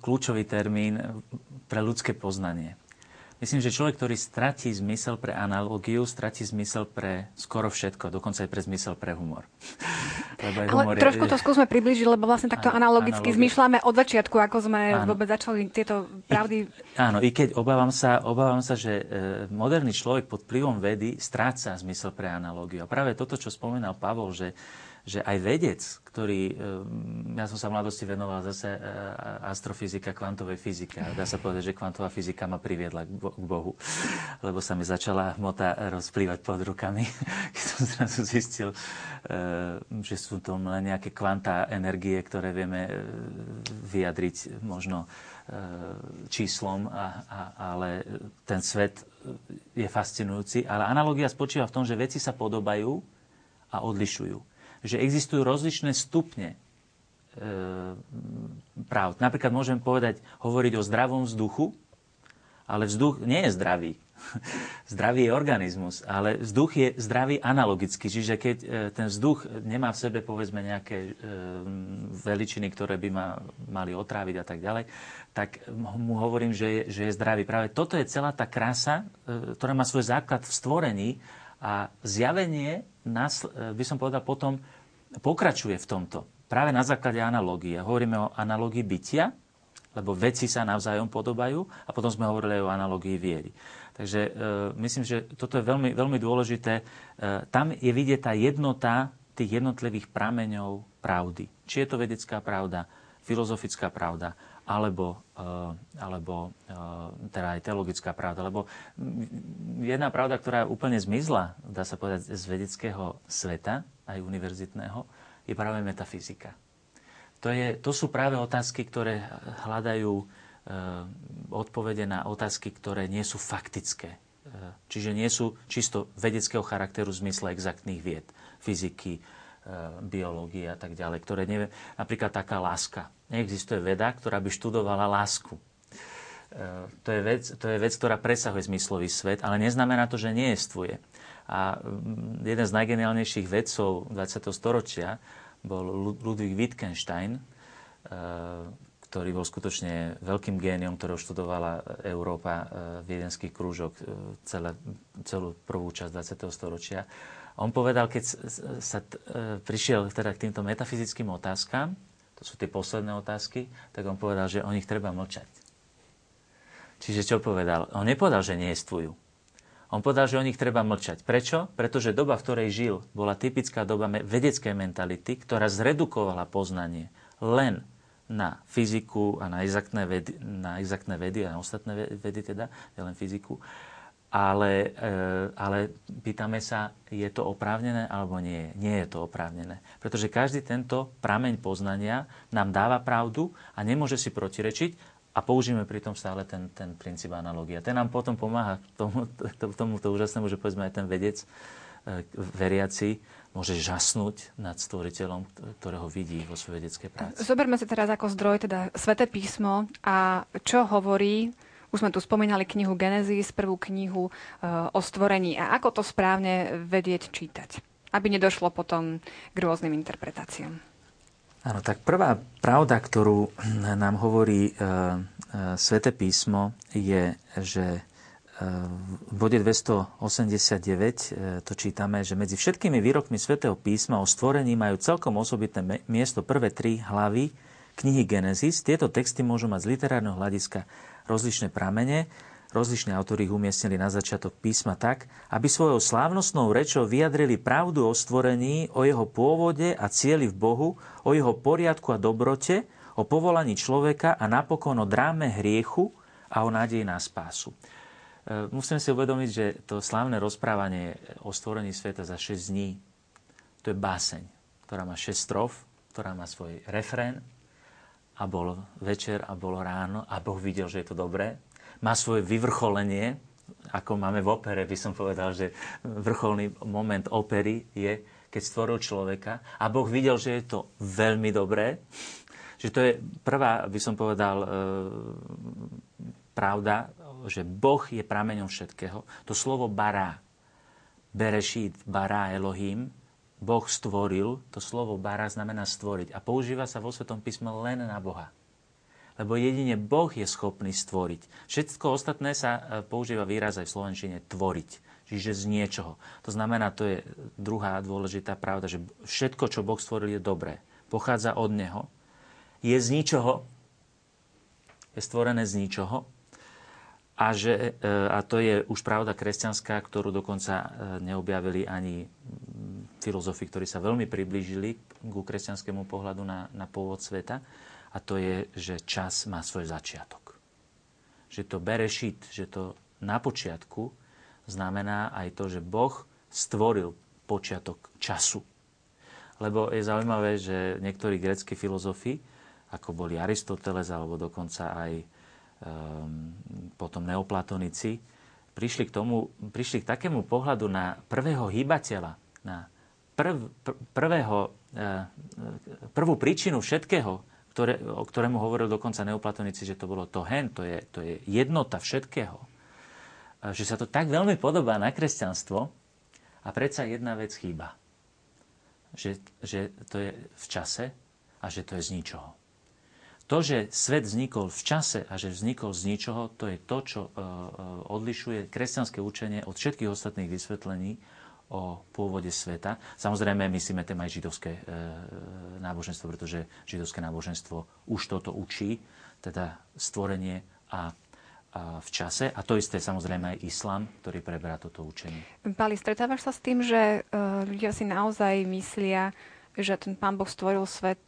kľúčový termín pre ľudské poznanie. Myslím, že človek, ktorý stratí zmysel pre analógiu, stratí zmysel pre skoro všetko, dokonca aj pre zmysel pre humor. <laughs> Lebo aj humor Ale trošku je... to skúsme približiť, lebo vlastne takto analogicky analogi... zmyšľame od začiatku, ako sme áno. vôbec začali tieto pravdy. I, áno, i keď obávam sa, obávam sa, že e, moderný človek pod vplyvom vedy stráca zmysel pre analógiu. A práve toto, čo spomínal Pavol, že že aj vedec, ktorý, eh, ja som sa v mladosti venoval zase eh, astrofyzika, kvantovej fyzike. Dá sa povedať, že kvantová fyzika ma priviedla k Bohu, lebo sa mi začala hmota rozplývať pod rukami, <laughs> keď som zrazu zistil, eh, že sú to len nejaké kvantá energie, ktoré vieme vyjadriť možno číslom, a, a, ale ten svet je fascinujúci. Ale analogia spočíva v tom, že veci sa podobajú a odlišujú že existujú rozličné stupne e, práv. Napríklad môžem povedať, hovoriť o zdravom vzduchu, ale vzduch nie je zdravý. <laughs> zdravý je organizmus, ale vzduch je zdravý analogicky. Čiže keď e, ten vzduch nemá v sebe povedzme nejaké e, veličiny, ktoré by ma mali otráviť a tak ďalej, tak mu hovorím, že je, že je zdravý. Práve toto je celá tá krása, ktorá má svoj základ v stvorení a zjavenie by som povedal potom, pokračuje v tomto. Práve na základe analógie. Hovoríme o analógii bytia, lebo veci sa navzájom podobajú a potom sme hovorili o analógii viery. Takže e, myslím, že toto je veľmi, veľmi dôležité. E, tam je vidieť tá jednota tých jednotlivých prameňov pravdy. Či je to vedecká pravda, filozofická pravda, alebo, e, alebo e, teda aj teologická pravda. Lebo jedna pravda, ktorá úplne zmizla, dá sa povedať, z vedeckého sveta, aj univerzitného, je práve metafyzika. To, je, to sú práve otázky, ktoré hľadajú odpovede na otázky, ktoré nie sú faktické. Čiže nie sú čisto vedeckého charakteru v zmysle exaktných vied, fyziky, biológie a tak ďalej, ktoré nevie, napríklad taká láska. Neexistuje veda, ktorá by študovala lásku. To je, vec, to je vec, ktorá presahuje zmyslový svet, ale neznamená to, že nejestvuje. A mm, jeden z najgeniálnejších vedcov 20. storočia bol Ludwig Wittgenstein, ktorý bol skutočne veľkým géniom, ktorého študovala Európa, e, viedenský krúžok e, celé, celú prvú časť 20. storočia. On povedal, keď sa t, e, prišiel teda k týmto metafyzickým otázkam, to sú tie posledné otázky, tak on povedal, že o nich treba mlčať. Čiže čo povedal? On nepovedal, že neestvujú. On povedal, že o nich treba mlčať. Prečo? Pretože doba, v ktorej žil, bola typická doba vedeckej mentality, ktorá zredukovala poznanie len na fyziku a na exaktné vedy, na exaktné vedy a na ostatné vedy teda, len fyziku. Ale, e, ale pýtame sa, je to oprávnené alebo nie? Nie je to oprávnené. Pretože každý tento prameň poznania nám dáva pravdu a nemôže si protirečiť a použijeme pritom stále ten, ten princíp analogia. Ten nám potom pomáha tomu, to úžasnému, že povedzme aj ten vedec, e, veriaci, môže žasnúť nad stvoriteľom, ktorého vidí vo svojej detskej práci. Zoberme si teraz ako zdroj teda Svete písmo a čo hovorí už sme tu spomínali knihu Genesis, prvú knihu e, o stvorení. A ako to správne vedieť čítať? Aby nedošlo potom k rôznym interpretáciám. Áno, tak prvá pravda, ktorú nám hovorí e, e, Svete písmo, je, že v bode 289 e, to čítame, že medzi všetkými výrokmi svätého písma o stvorení majú celkom osobitné miesto prvé tri hlavy knihy Genesis. Tieto texty môžu mať z literárneho hľadiska rozličné pramene, rozlišní autori ich umiestnili na začiatok písma tak, aby svojou slávnostnou rečou vyjadrili pravdu o stvorení, o jeho pôvode a cieli v Bohu, o jeho poriadku a dobrote, o povolaní človeka a napokon o dráme hriechu a o nádeji na spásu. E, musíme si uvedomiť, že to slávne rozprávanie o stvorení sveta za 6 dní, to je báseň, ktorá má 6 strof, ktorá má svoj refrén a bol večer a bolo ráno a Boh videl, že je to dobré. Má svoje vyvrcholenie, ako máme v opere, by som povedal, že vrcholný moment opery je, keď stvoril človeka a Boh videl, že je to veľmi dobré. Že to je prvá, by som povedal, e, pravda že Boh je prameňom všetkého. To slovo bara, berešít, bara Elohim, Boh stvoril, to slovo bara znamená stvoriť. A používa sa vo Svetom písme len na Boha. Lebo jedine Boh je schopný stvoriť. Všetko ostatné sa e, používa výraz aj v Slovenčine tvoriť. Čiže z niečoho. To znamená, to je druhá dôležitá pravda, že všetko, čo Boh stvoril, je dobré. Pochádza od Neho. Je z ničoho. Je stvorené z ničoho a, že, e, a to je už pravda kresťanská, ktorú dokonca e, neobjavili ani filozofi, ktorí sa veľmi priblížili ku kresťanskému pohľadu na, na pôvod sveta. A to je, že čas má svoj začiatok. Že to bere šit, že to na počiatku znamená aj to, že Boh stvoril počiatok času. Lebo je zaujímavé, že niektorí greckí filozofi, ako boli Aristoteles alebo dokonca aj Ehm, potom neoplatonici, prišli k, tomu, prišli k takému pohľadu na prvého hýbateľa, na prv, pr- prvého, eh, prvú príčinu všetkého, ktoré, o ktorému hovoril dokonca neoplatonici, že to bolo to hen, to je, to je jednota všetkého. Že sa to tak veľmi podobá na kresťanstvo a predsa jedna vec chýba. Že, že to je v čase a že to je z ničoho. To, že svet vznikol v čase a že vznikol z ničoho, to je to, čo e, e, odlišuje kresťanské učenie od všetkých ostatných vysvetlení o pôvode sveta. Samozrejme, myslíme tým aj židovské e, náboženstvo, pretože židovské náboženstvo už toto učí, teda stvorenie a v čase. A to isté samozrejme aj islam, ktorý preberá toto učenie. Pali, stretávaš sa s tým, že ľudia si naozaj myslia, že ten pán Boh stvoril svet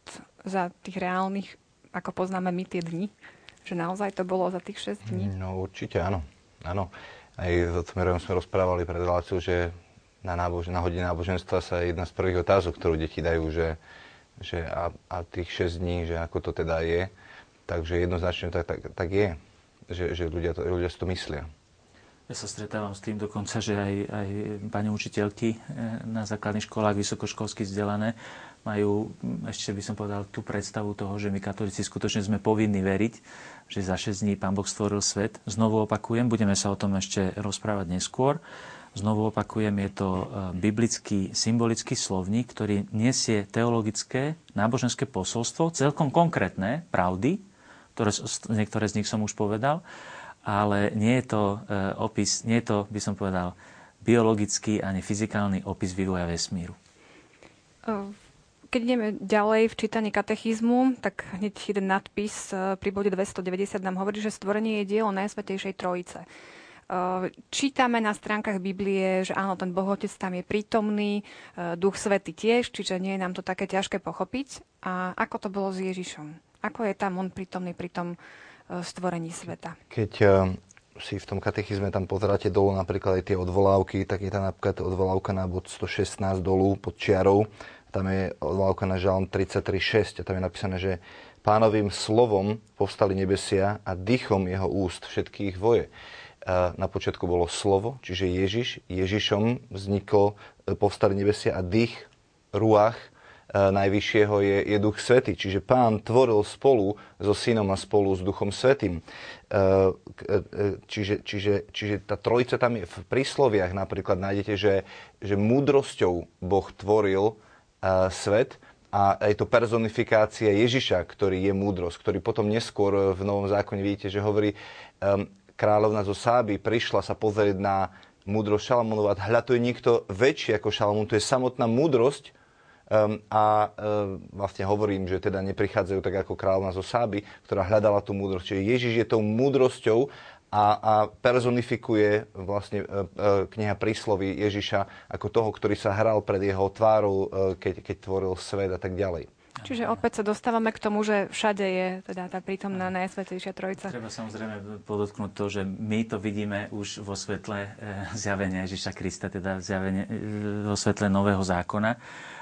za tých reálnych ako poznáme my tie dni? Že naozaj to bolo za tých 6 dní? No určite áno. Áno. Aj s Otmerom sme rozprávali pred reláciou, že na, nábož- na hodine náboženstva sa jedna z prvých otázok, ktorú deti dajú, že, že a, a tých 6 dní, že ako to teda je. takže jednoznačne tak, tak, tak je, že, že ľudia, to, ľudia si to myslia. Ja sa stretávam s tým dokonca, že aj, aj pani učiteľky eh, na základných školách vysokoškolsky vzdelané majú, ešte by som povedal, tú predstavu toho, že my katolíci skutočne sme povinní veriť, že za 6 dní Pán Boh stvoril svet. Znovu opakujem, budeme sa o tom ešte rozprávať neskôr. Znovu opakujem, je to eh, biblický, symbolický slovník, ktorý nesie teologické, náboženské posolstvo, celkom konkrétne pravdy, ktoré, niektoré z nich som už povedal, ale nie je to e, opis, nie je to, by som povedal, biologický ani fyzikálny opis vývoja vesmíru. Keď ideme ďalej v čítaní katechizmu, tak hneď jeden nadpis e, pri bode 290 nám hovorí, že stvorenie je dielo Najsvetejšej Trojice. E, čítame na stránkach Biblie, že áno, ten Boh Otec tam je prítomný, Duch Svety tiež, čiže nie je nám to také ťažké pochopiť. A ako to bolo s Ježišom? Ako je tam on prítomný pri tom stvorení sveta. Keď eh, si v tom katechizme tam pozeráte dolu napríklad aj tie odvolávky, tak je tam napríklad odvolávka na bod 116 dolu pod čiarou. Tam je odvolávka na žalm 33.6 a tam je napísané, že pánovým slovom povstali nebesia a dýchom jeho úst všetkých voje. Na počiatku bolo slovo, čiže Ježiš. Ježišom vzniklo, eh, povstali nebesia a dých, ruach, E, najvyššieho je, je Duch Svety. Čiže Pán tvoril spolu so Synom a spolu s Duchom Svetým. E, e, čiže, čiže, čiže tá trojica tam je v prísloviach napríklad nájdete, že, že múdrosťou Boh tvoril svet a je to personifikácia Ježiša, ktorý je múdrosť, ktorý potom neskôr v Novom zákone vidíte, že hovorí kráľovna zo Sáby prišla sa pozrieť na múdrosť Šalamónova. Hľa, to je niekto väčší ako Šalamón, to je samotná múdrosť, Um, a um, vlastne hovorím, že teda neprichádzajú tak ako kráľovna zo Sáby, ktorá hľadala tú múdrosť. Čiže Ježiš je tou múdrosťou a, a personifikuje vlastne uh, uh, kniha príslovy Ježiša ako toho, ktorý sa hral pred jeho tvárou, uh, keď, keď tvoril svet a tak ďalej. Čiže opäť sa dostávame k tomu, že všade je teda tá prítomná najsvetejšia trojica. Treba samozrejme podotknúť to, že my to vidíme už vo svetle zjavenia Ježiša Krista, teda zjavenie, vo svetle Nového zákona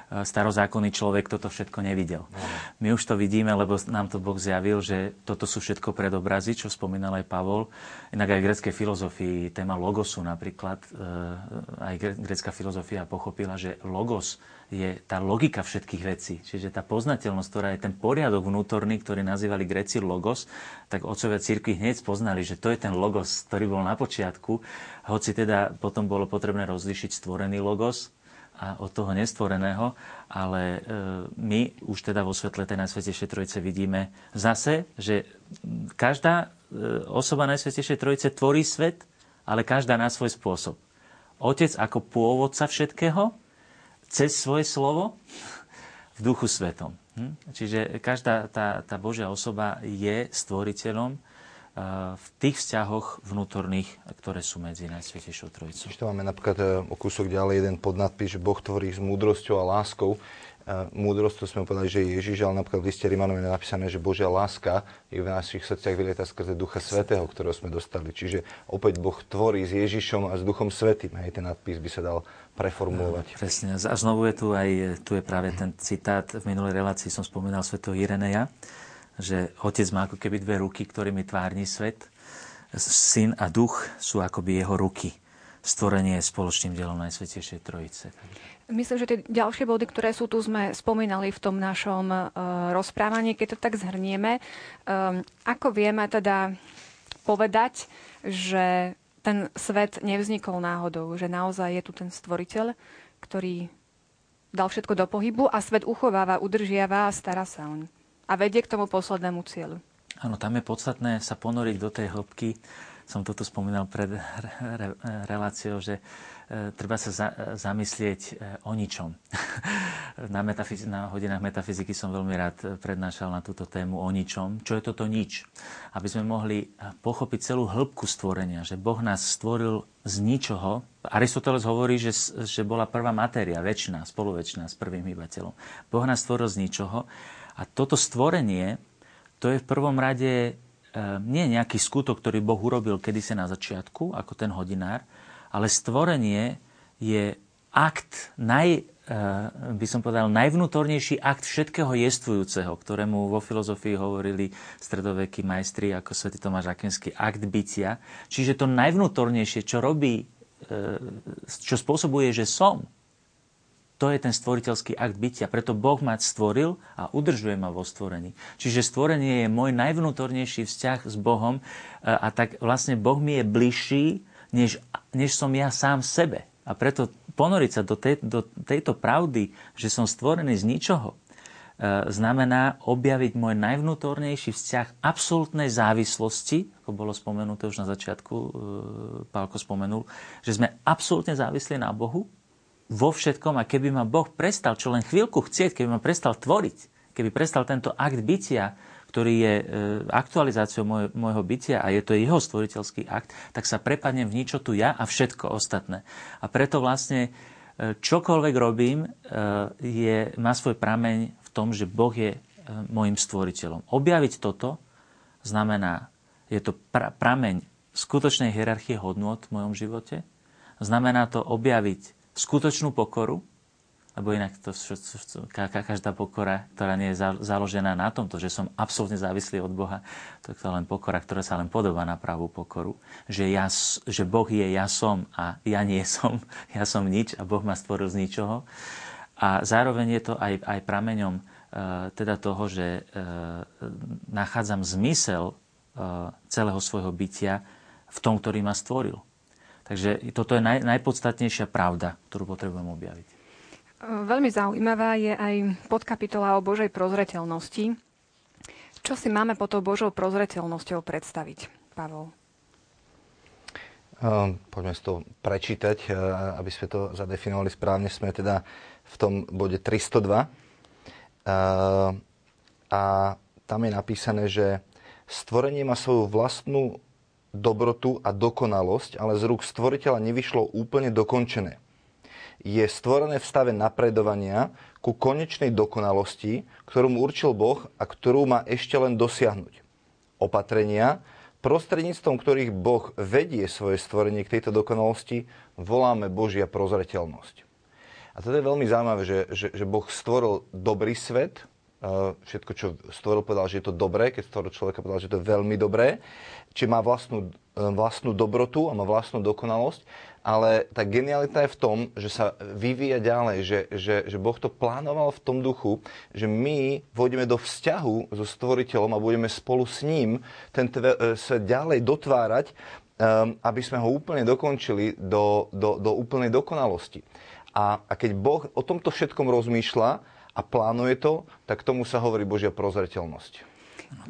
starozákonný človek toto všetko nevidel. My už to vidíme, lebo nám to Boh zjavil, že toto sú všetko predobrazy, čo spomínal aj Pavol. Inak aj v greckej filozofii, téma logosu napríklad, aj grecká filozofia pochopila, že logos je tá logika všetkých vecí. Čiže tá poznateľnosť, ktorá je ten poriadok vnútorný, ktorý nazývali Greci logos, tak otcovia církvy hneď spoznali, že to je ten logos, ktorý bol na počiatku. Hoci teda potom bolo potrebné rozlišiť stvorený logos a od toho nestvoreného, ale e, my už teda vo svetle tej Najsvetejšej Trojice vidíme zase, že každá e, osoba Najsvetejšej Trojice tvorí svet, ale každá na svoj spôsob. Otec ako pôvodca všetkého, cez svoje slovo, v duchu svetom. Hm? Čiže každá tá, tá Božia osoba je stvoriteľom v tých vzťahoch vnútorných, ktoré sú medzi Najsvetejšou Trojicou. Ešte máme napríklad e, o kúsok ďalej jeden podnadpis, že Boh tvorí s múdrosťou a láskou. E, múdrosť, to sme povedali, že je Ježiš, ale napríklad v liste Rímanom je napísané, že Božia láska je v našich srdciach vylieta skrze Ducha Svetého, ktorého sme dostali. Čiže opäť Boh tvorí s Ježišom a s Duchom Svetým. Hej, ten nadpis by sa dal preformulovať. No, presne. A znovu je tu aj tu je práve ten citát. V minulej relácii som spomínal svetého Ireneja, že otec má ako keby dve ruky, ktorými tvárni svet. Syn a duch sú akoby jeho ruky. Stvorenie je spoločným dielom Najsvetejšej Trojice. Myslím, že tie ďalšie body, ktoré sú tu, sme spomínali v tom našom uh, rozprávaní. Keď to tak zhrnieme, um, ako vieme teda povedať, že ten svet nevznikol náhodou, že naozaj je tu ten stvoriteľ, ktorý dal všetko do pohybu a svet uchováva, udržiava a stará sa on a vedie k tomu poslednému cieľu. Áno, tam je podstatné sa ponoriť do tej hĺbky. Som toto spomínal pred re- reláciou, že treba sa za, zamyslieť e, o ničom. <laughs> na, metafyz- na hodinách metafyziky som veľmi rád prednášal na túto tému o ničom. Čo je toto nič? Aby sme mohli pochopiť celú hĺbku stvorenia, že Boh nás stvoril z ničoho. Aristoteles hovorí, že, že bola prvá matéria, väčšina, spoluväčšina s prvým hýbateľom. Boh nás stvoril z ničoho a toto stvorenie, to je v prvom rade e, nie nejaký skutok, ktorý Boh urobil kedysi na začiatku, ako ten hodinár, ale stvorenie je akt naj, by som povedal, najvnútornejší akt všetkého jestvujúceho, ktorému vo filozofii hovorili stredovekí majstri ako svätý Tomáš Akenský, akt bytia. Čiže to najvnútornejšie, čo robí, e, čo spôsobuje, že som, to je ten stvoriteľský akt bytia. Preto Boh ma stvoril a udržuje ma vo stvorení. Čiže stvorenie je môj najvnútornejší vzťah s Bohom e, a tak vlastne Boh mi je bližší, než, než som ja sám sebe. A preto ponoriť sa do, tej, do tejto pravdy, že som stvorený z ničoho, e, znamená objaviť môj najvnútornejší vzťah absolútnej závislosti, ako bolo spomenuté už na začiatku, e, Pálko spomenul, že sme absolútne závislí na Bohu vo všetkom a keby ma Boh prestal čo len chvíľku chcieť, keby ma prestal tvoriť, keby prestal tento akt bytia, ktorý je e, aktualizáciou môj, môjho bytia a je to jeho stvoriteľský akt, tak sa prepadnem v ničotu ja a všetko ostatné. A preto vlastne e, čokoľvek robím, e, je, má svoj prameň v tom, že Boh je môjim stvoriteľom. Objaviť toto znamená, je to pra, prameň skutočnej hierarchie hodnot v mojom živote, znamená to objaviť skutočnú pokoru, lebo inak to, každá pokora, ktorá nie je založená na tomto, že som absolútne závislý od Boha, to je len pokora, ktorá sa len podobá na pravú pokoru. Že, ja, že Boh je ja som a ja nie <laughs> som, ja som nič a Boh ma stvoril z ničoho. A zároveň je to aj, aj prameňom uh, teda toho, že uh, nachádzam zmysel uh, celého svojho bytia v tom, ktorý ma stvoril. Takže toto je naj, najpodstatnejšia pravda, ktorú potrebujem objaviť. Veľmi zaujímavá je aj podkapitola o Božej prozreteľnosti. Čo si máme pod tou Božou prozreteľnosťou predstaviť, Pavol? Poďme si to prečítať, aby sme to zadefinovali správne. Sme teda v tom bode 302. Ehm, a tam je napísané, že stvorenie má svoju vlastnú dobrotu a dokonalosť, ale z rúk stvoriteľa nevyšlo úplne dokončené je stvorené v stave napredovania ku konečnej dokonalosti, ktorú mu určil Boh a ktorú má ešte len dosiahnuť. Opatrenia, prostredníctvom ktorých Boh vedie svoje stvorenie k tejto dokonalosti, voláme Božia prozreteľnosť. A toto je veľmi zaujímavé, že, že, že Boh stvoril dobrý svet, všetko, čo stvoril, povedal, že je to dobré, keď stvoril človeka, povedal, že to je veľmi dobré, či má vlastnú, vlastnú dobrotu a má vlastnú dokonalosť ale tá genialita je v tom, že sa vyvíja ďalej, že, že, že Boh to plánoval v tom duchu, že my vôjdeme do vzťahu so stvoriteľom a budeme spolu s ním ten e, svet ďalej dotvárať, um, aby sme ho úplne dokončili do, do, do úplnej dokonalosti. A, a keď Boh o tomto všetkom rozmýšľa a plánuje to, tak tomu sa hovorí Božia prozreteľnosť.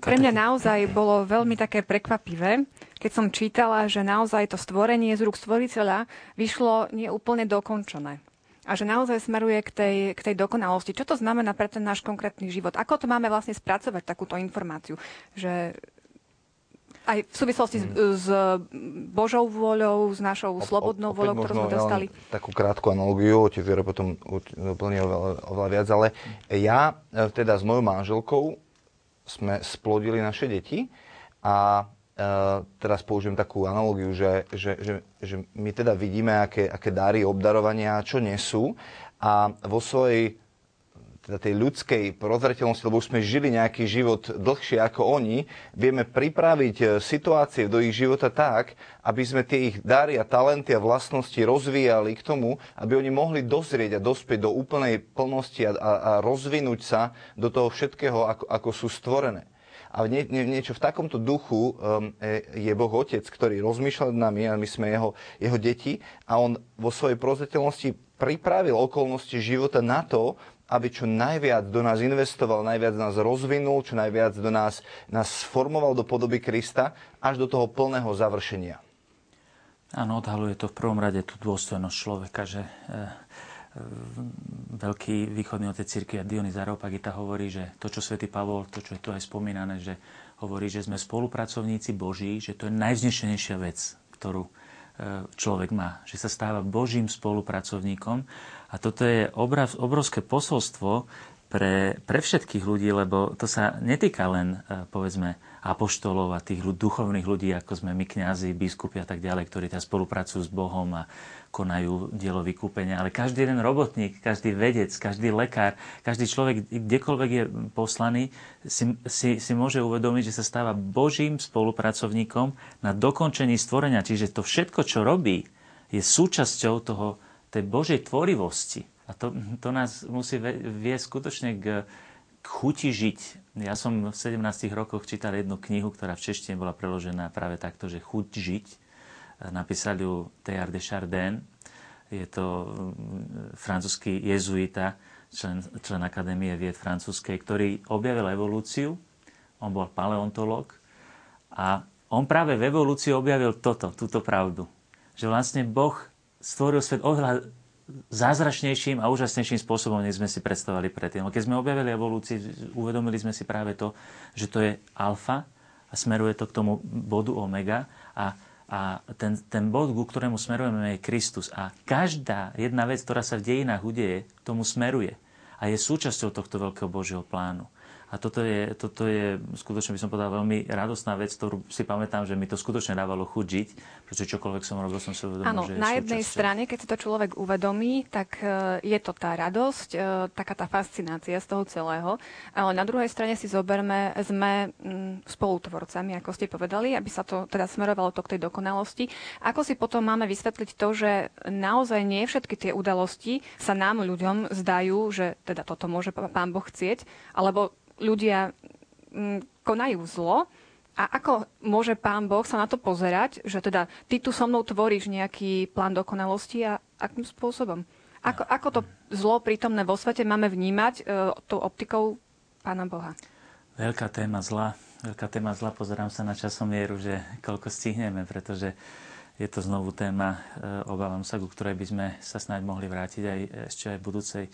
Pre mňa naozaj bolo veľmi také prekvapivé, keď som čítala, že naozaj to stvorenie z rúk stvoriteľa vyšlo neúplne dokončené a že naozaj smeruje k tej, k tej dokonalosti. Čo to znamená pre ten náš konkrétny život? Ako to máme vlastne spracovať, takúto informáciu? Že aj v súvislosti hmm. s, s Božou vôľou, s našou slobodnou voľou, ktorú sme dostali. takú krátku analogiu, otec Jure potom úplne oveľa, oveľa viac, ale ja e, teda s mojou manželkou sme splodili naše deti. A Uh, teraz použijem takú analogiu, že, že, že, že my teda vidíme, aké, aké dáry obdarovania, čo nesú. A vo svojej teda tej ľudskej prozreteľnosti, lebo už sme žili nejaký život dlhšie ako oni, vieme pripraviť e, situácie do ich života tak, aby sme tie ich dary a talenty a vlastnosti rozvíjali k tomu, aby oni mohli dozrieť a dospieť do úplnej plnosti a, a, a rozvinúť sa do toho všetkého, ako, ako sú stvorené. A nie, nie, niečo v takomto duchu um, e, je Boh Otec, ktorý rozmýšľa nad nami a my sme jeho, jeho deti a on vo svojej prozreteľnosti pripravil okolnosti života na to, aby čo najviac do nás investoval, najviac nás rozvinul, čo najviac do nás, nás sformoval do podoby Krista až do toho plného završenia. Áno, odhaluje to v prvom rade tú dôstojnosť človeka, že e, veľký východný otec cirkvi Dionys Areopagita hovorí, že to, čo svätý Pavol, to, čo je tu aj spomínané, že hovorí, že sme spolupracovníci Boží, že to je najvznešenejšia vec, ktorú človek má. Že sa stáva Božím spolupracovníkom. A toto je obrovské posolstvo pre, pre všetkých ľudí, lebo to sa netýka len, e, povedzme, apoštolov a tých duchovných ľudí, ako sme my, kňazi, biskupy a tak ďalej, ktorí tam spolupracujú s Bohom a konajú dielo vykúpenia, ale každý jeden robotník, každý vedec, každý lekár, každý človek, kdekoľvek je poslaný, si, si, si môže uvedomiť, že sa stáva Božím spolupracovníkom na dokončení stvorenia. Čiže to všetko, čo robí, je súčasťou toho, tej Božej tvorivosti. A to, to nás musí viesť skutočne k chuti žiť. Ja som v 17 rokoch čítal jednu knihu, ktorá v češtine bola preložená práve takto, že chuť žiť. Napísal ju Teilhard de Chardin. Je to mm, francúzsky jezuita, člen, člen Akadémie vied francúzskej, ktorý objavil evolúciu. On bol paleontolog a on práve v evolúcii objavil toto, túto pravdu. Že vlastne Boh stvoril svet oveľa zázračnejším a úžasnejším spôsobom, než sme si predstavovali predtým. Keď sme objavili evolúciu, uvedomili sme si práve to, že to je alfa a smeruje to k tomu bodu omega a, a ten, ten bod, ku ktorému smerujeme, je Kristus. A každá jedna vec, ktorá sa v dejinách udeje, tomu smeruje a je súčasťou tohto veľkého Božieho plánu. A toto je, toto je skutočne by som povedal veľmi radostná vec, ktorú si pamätám, že mi to skutočne dávalo chuť žiť, pretože čokoľvek som robil, som si uvedomil, Áno, že na jednej strane, keď si to človek uvedomí, tak e, je to tá radosť, e, taká tá fascinácia z toho celého, ale na druhej strane si zoberme, sme mm, spolutvorcami, ako ste povedali, aby sa to teda smerovalo to k tej dokonalosti. Ako si potom máme vysvetliť to, že naozaj nie všetky tie udalosti sa nám ľuďom zdajú, že teda toto môže pán Boh chcieť, alebo ľudia mm, konajú zlo a ako môže pán Boh sa na to pozerať, že teda ty tu so mnou tvoríš nejaký plán dokonalosti a akým spôsobom? Ako, ako to zlo prítomné vo svete máme vnímať e, tou optikou pána Boha? Veľká téma zla. Veľká téma zla. Pozerám sa na časomieru, že koľko stihneme, pretože je to znovu téma, e, obávam sa, ku ktorej by sme sa snáď mohli vrátiť aj ešte aj v budúcej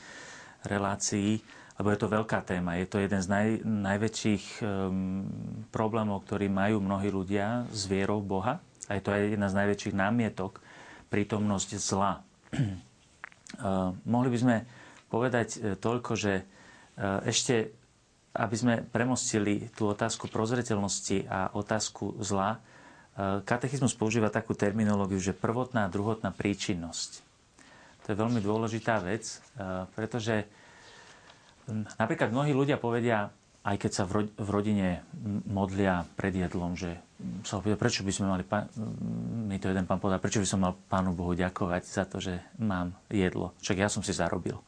relácii lebo je to veľká téma. Je to jeden z naj, najväčších um, problémov, ktorý majú mnohí ľudia s vierou Boha. A je to aj jedna z najväčších námietok, prítomnosť zla. uh, <clears throat> mohli by sme povedať uh, toľko, že uh, ešte, aby sme premostili tú otázku prozreteľnosti a otázku zla, uh, katechizmus používa takú terminológiu, že prvotná a druhotná príčinnosť. To je veľmi dôležitá vec, pretože Napríklad mnohí ľudia povedia, aj keď sa v rodine modlia pred jedlom, že sa opýta, prečo by sme mali, mi to jeden pán povedal, prečo by som mal Pánu Bohu ďakovať za to, že mám jedlo. Však ja som si zarobil. <laughs>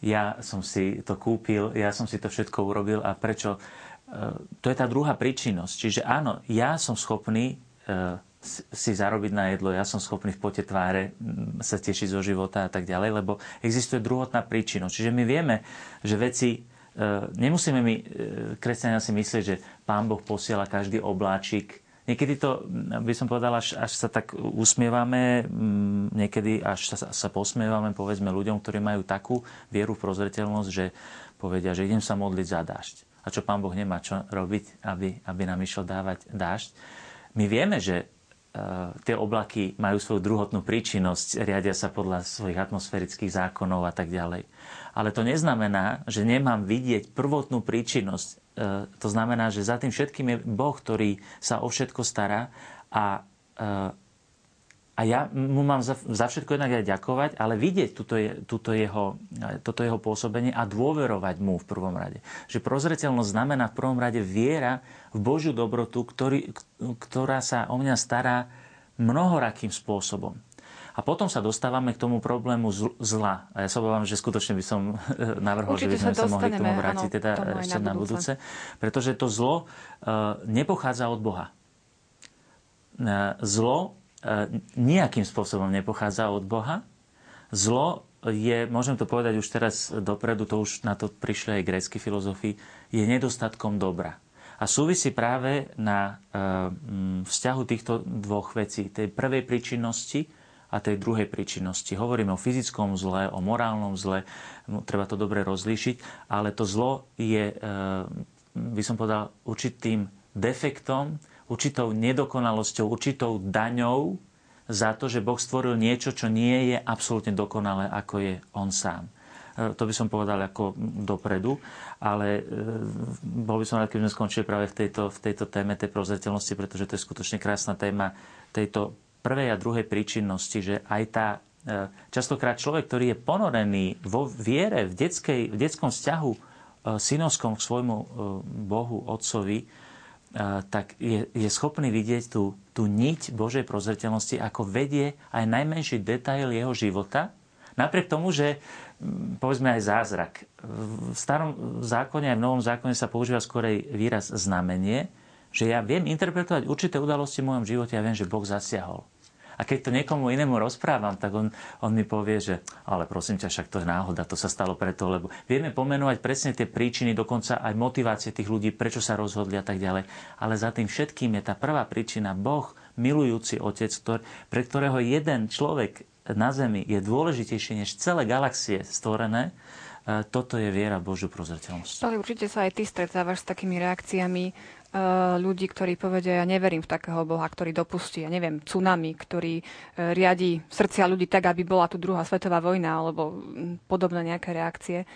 Ja som si to kúpil, ja som si to všetko urobil a prečo? E, to je tá druhá príčinnosť. Čiže áno, ja som schopný e, si zarobiť na jedlo, ja som schopný v pote tváre mm, sa tešiť zo života a tak ďalej, lebo existuje druhotná príčina. Čiže my vieme, že veci, e, nemusíme my, e, kresťania si myslieť, že Pán Boh posiela každý obláčik. Niekedy to, mm, by som povedal, až, až sa tak usmievame, mm, niekedy až sa, sa posmievame, povedzme, ľuďom, ktorí majú takú vieru v prozreteľnosť, že povedia, že idem sa modliť za dážď. A čo Pán Boh nemá čo robiť, aby, aby nám išiel dávať dážď. My vieme, že tie oblaky majú svoju druhotnú príčinnosť, riadia sa podľa svojich atmosférických zákonov a tak ďalej. Ale to neznamená, že nemám vidieť prvotnú príčinnosť. Eh, to znamená, že za tým všetkým je Boh, ktorý sa o všetko stará a eh, a ja mu mám za, za všetko jednak aj ďakovať, ale vidieť túto, je, túto jeho, toto jeho pôsobenie a dôverovať mu v prvom rade. Že prozreteľnosť znamená v prvom rade viera v Božiu dobrotu, ktorý, ktorá sa o mňa stará mnohorakým spôsobom. A potom sa dostávame k tomu problému zla. A ja sa obávam, že skutočne by som navrhol, Určite že by sme sa, sa mohli k tomu vrátiť áno, teda ešte na budúce. Pretože to zlo uh, nepochádza od Boha. Uh, zlo E, nejakým spôsobom nepochádza od Boha. Zlo je, môžem to povedať už teraz dopredu, to už na to prišli aj grécky filozofi, je nedostatkom dobra. A súvisí práve na e, vzťahu týchto dvoch vecí, tej prvej príčinnosti a tej druhej príčinnosti. Hovoríme o fyzickom zle, o morálnom zle, treba to dobre rozlíšiť, ale to zlo je, e, by som povedal, určitým defektom, určitou nedokonalosťou, určitou daňou za to, že Boh stvoril niečo, čo nie je absolútne dokonalé, ako je On sám. to by som povedal ako dopredu, ale bol by som rád, keby sme skončili práve v tejto, v tejto téme tej prozreteľnosti, pretože to je skutočne krásna téma tejto prvej a druhej príčinnosti, že aj tá častokrát človek, ktorý je ponorený vo viere, v, detskej, v detskom vzťahu synovskom k svojmu Bohu, Otcovi, tak je, je schopný vidieť tú, tú niť Božej prozreteľnosti, ako vedie aj najmenší detail jeho života, napriek tomu, že povedzme aj zázrak. V starom zákone aj v novom zákone sa používa skorej výraz znamenie, že ja viem interpretovať určité udalosti v mojom živote a viem, že Boh zasiahol. A keď to niekomu inému rozprávam, tak on, on mi povie, že ale prosím ťa, však to je náhoda, to sa stalo preto, lebo vieme pomenovať presne tie príčiny, dokonca aj motivácie tých ľudí, prečo sa rozhodli a tak ďalej. Ale za tým všetkým je tá prvá príčina Boh, milujúci Otec, ktorý, pre ktorého jeden človek na Zemi je dôležitejší než celé galaxie stvorené, e, toto je viera Božiu prozreteľnosť. Ale určite sa aj ty stretávaš s takými reakciami ľudí, ktorí povedia, ja neverím v takého Boha, ktorý dopustí, ja neviem, tsunami, ktorý eh, riadi srdcia ľudí tak, aby bola tu druhá svetová vojna, alebo hm, podobné nejaké reakcie.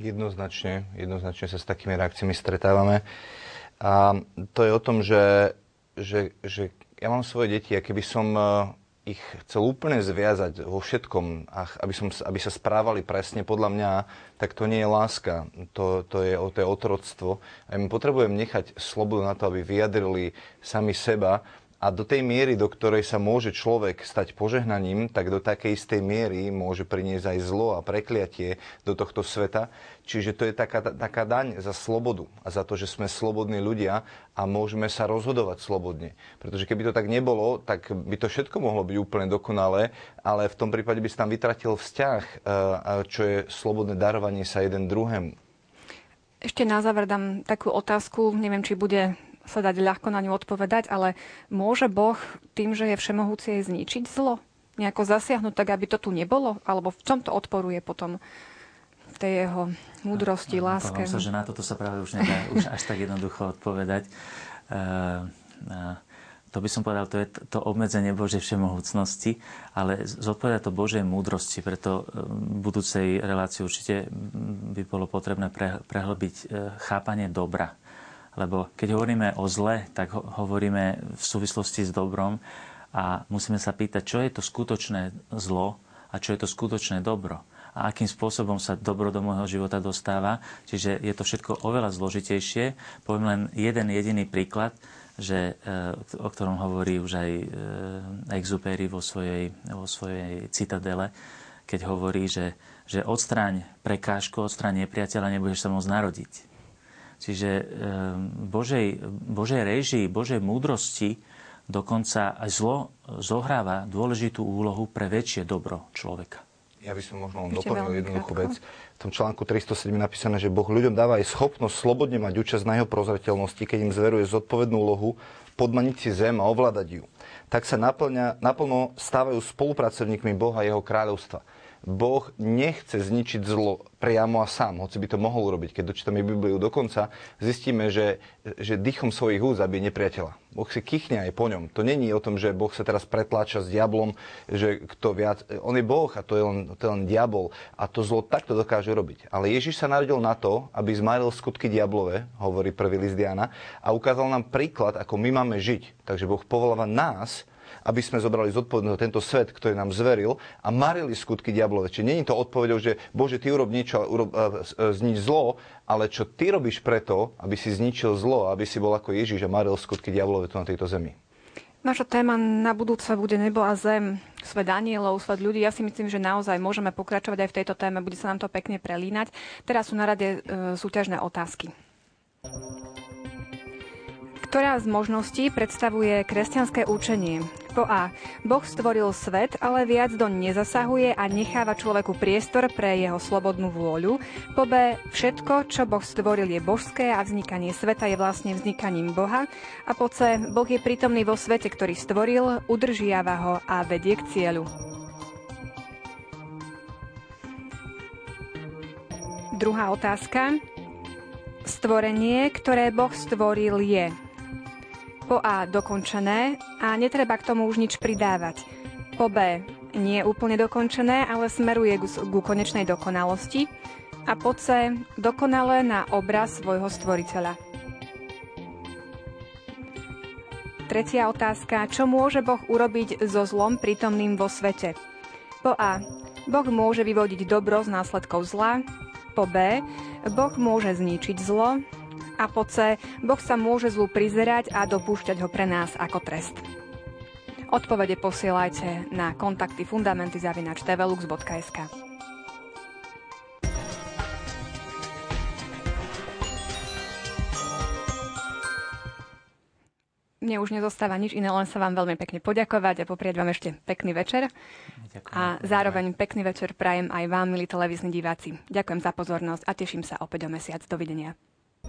Jednoznačne, jednoznačne sa s takými reakciami stretávame. A to je o tom, že, že, že ja mám svoje deti a keby som eh, ich chcel úplne zviazať vo všetkom, aby, som, aby sa správali presne. Podľa mňa, tak to nie je láska, to, to, je, to je otroctvo. A my potrebujem nechať slobodu na to, aby vyjadrili sami seba a do tej miery, do ktorej sa môže človek stať požehnaním, tak do takej istej miery môže priniesť aj zlo a prekliatie do tohto sveta. Čiže to je taká, taká daň za slobodu a za to, že sme slobodní ľudia a môžeme sa rozhodovať slobodne. Pretože keby to tak nebolo, tak by to všetko mohlo byť úplne dokonalé, ale v tom prípade by sa tam vytratil vzťah, eh, čo je slobodné darovanie sa jeden druhému. Ešte na záver dám takú otázku, neviem, či bude sa dať ľahko na ňu odpovedať, ale môže Boh tým, že je všemohúci aj zničiť zlo? Nejako zasiahnuť tak, aby to tu nebolo? Alebo v čom to odporuje potom tej jeho múdrosti, láske? Sa, že na toto sa práve už nedá už až tak jednoducho odpovedať. Uh, uh, to by som povedal, to je to obmedzenie Božej všemohúcnosti, ale zodpovedá to Božej múdrosti, preto v budúcej relácii určite by bolo potrebné prehlbiť chápanie dobra lebo keď hovoríme o zle, tak hovoríme v súvislosti s dobrom a musíme sa pýtať, čo je to skutočné zlo a čo je to skutočné dobro a akým spôsobom sa dobro do môjho života dostáva. Čiže je to všetko oveľa zložitejšie. Poviem len jeden jediný príklad, že, e, o ktorom hovorí už aj e, Exupery vo svojej, vo svojej citadele, keď hovorí, že, že odstráň prekážku, odstráň nepriateľa, nebudeš sa môcť narodiť. Čiže ehm, Božej, Božej režii, Božej múdrosti dokonca aj zlo zohráva dôležitú úlohu pre väčšie dobro človeka. Ja by som možno doplnil jednoduchú vec. V tom článku 307 je napísané, že Boh ľuďom dáva aj schopnosť slobodne mať účasť na jeho prozreteľnosti, keď im zveruje zodpovednú úlohu podmaniť si zem a ovládať ju. Tak sa naplňa, naplno stávajú spolupracovníkmi Boha a jeho kráľovstva. Boh nechce zničiť zlo priamo a sám, hoci by to mohol urobiť. Keď dočítame Bibliu dokonca, zistíme, že, že dýchom svojich úz zabije nepriateľa. Boh si kýchne aj po ňom. To není o tom, že Boh sa teraz pretláča s diablom, že kto viac... On je Boh a to je len, to je len diabol. A to zlo takto dokáže robiť. Ale Ježiš sa narodil na to, aby zmaril skutky diablové, hovorí prvý list Diana, a ukázal nám príklad, ako my máme žiť. Takže Boh povoláva nás, aby sme zobrali zodpovednosť tento svet, ktorý nám zveril a marili skutky diablové. Čiže není to odpovedou, že Bože, ty urob niečo, urob, znič zlo, ale čo ty robíš preto, aby si zničil zlo, aby si bol ako Ježiš a maril skutky diablové tu na tejto zemi. Naša téma na budúce bude nebo a zem, svet anielov, svet ľudí. Ja si myslím, že naozaj môžeme pokračovať aj v tejto téme, bude sa nám to pekne prelínať. Teraz sú na rade e, súťažné otázky. Ktorá z možností predstavuje kresťanské učenie? Po A. Boh stvoril svet, ale viac doň nezasahuje a necháva človeku priestor pre jeho slobodnú vôľu. Po B. Všetko, čo Boh stvoril, je božské a vznikanie sveta je vlastne vznikaním Boha. A po C. Boh je prítomný vo svete, ktorý stvoril, udržiava ho a vedie k cieľu. Druhá otázka. Stvorenie, ktoré Boh stvoril, je po A dokončené a netreba k tomu už nič pridávať. Po B nie úplne dokončené, ale smeruje ku konečnej dokonalosti. A po C. Dokonale na obraz svojho stvoriteľa. Tretia otázka. Čo môže Boh urobiť so zlom prítomným vo svete? Po A. Boh môže vyvodiť dobro z následkov zla. Po B. Boh môže zničiť zlo. A po C. Boh sa môže zlu prizerať a dopúšťať ho pre nás ako trest. Odpovede posielajte na kontakty fundamenty.tvlux.sk. Mne už nezostáva nič iné, len sa vám veľmi pekne poďakovať a poprieť vám ešte pekný večer. Ďakujem. A zároveň pekný večer prajem aj vám, milí televízni diváci. Ďakujem za pozornosť a teším sa opäť o mesiac. Dovidenia.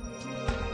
Thank you.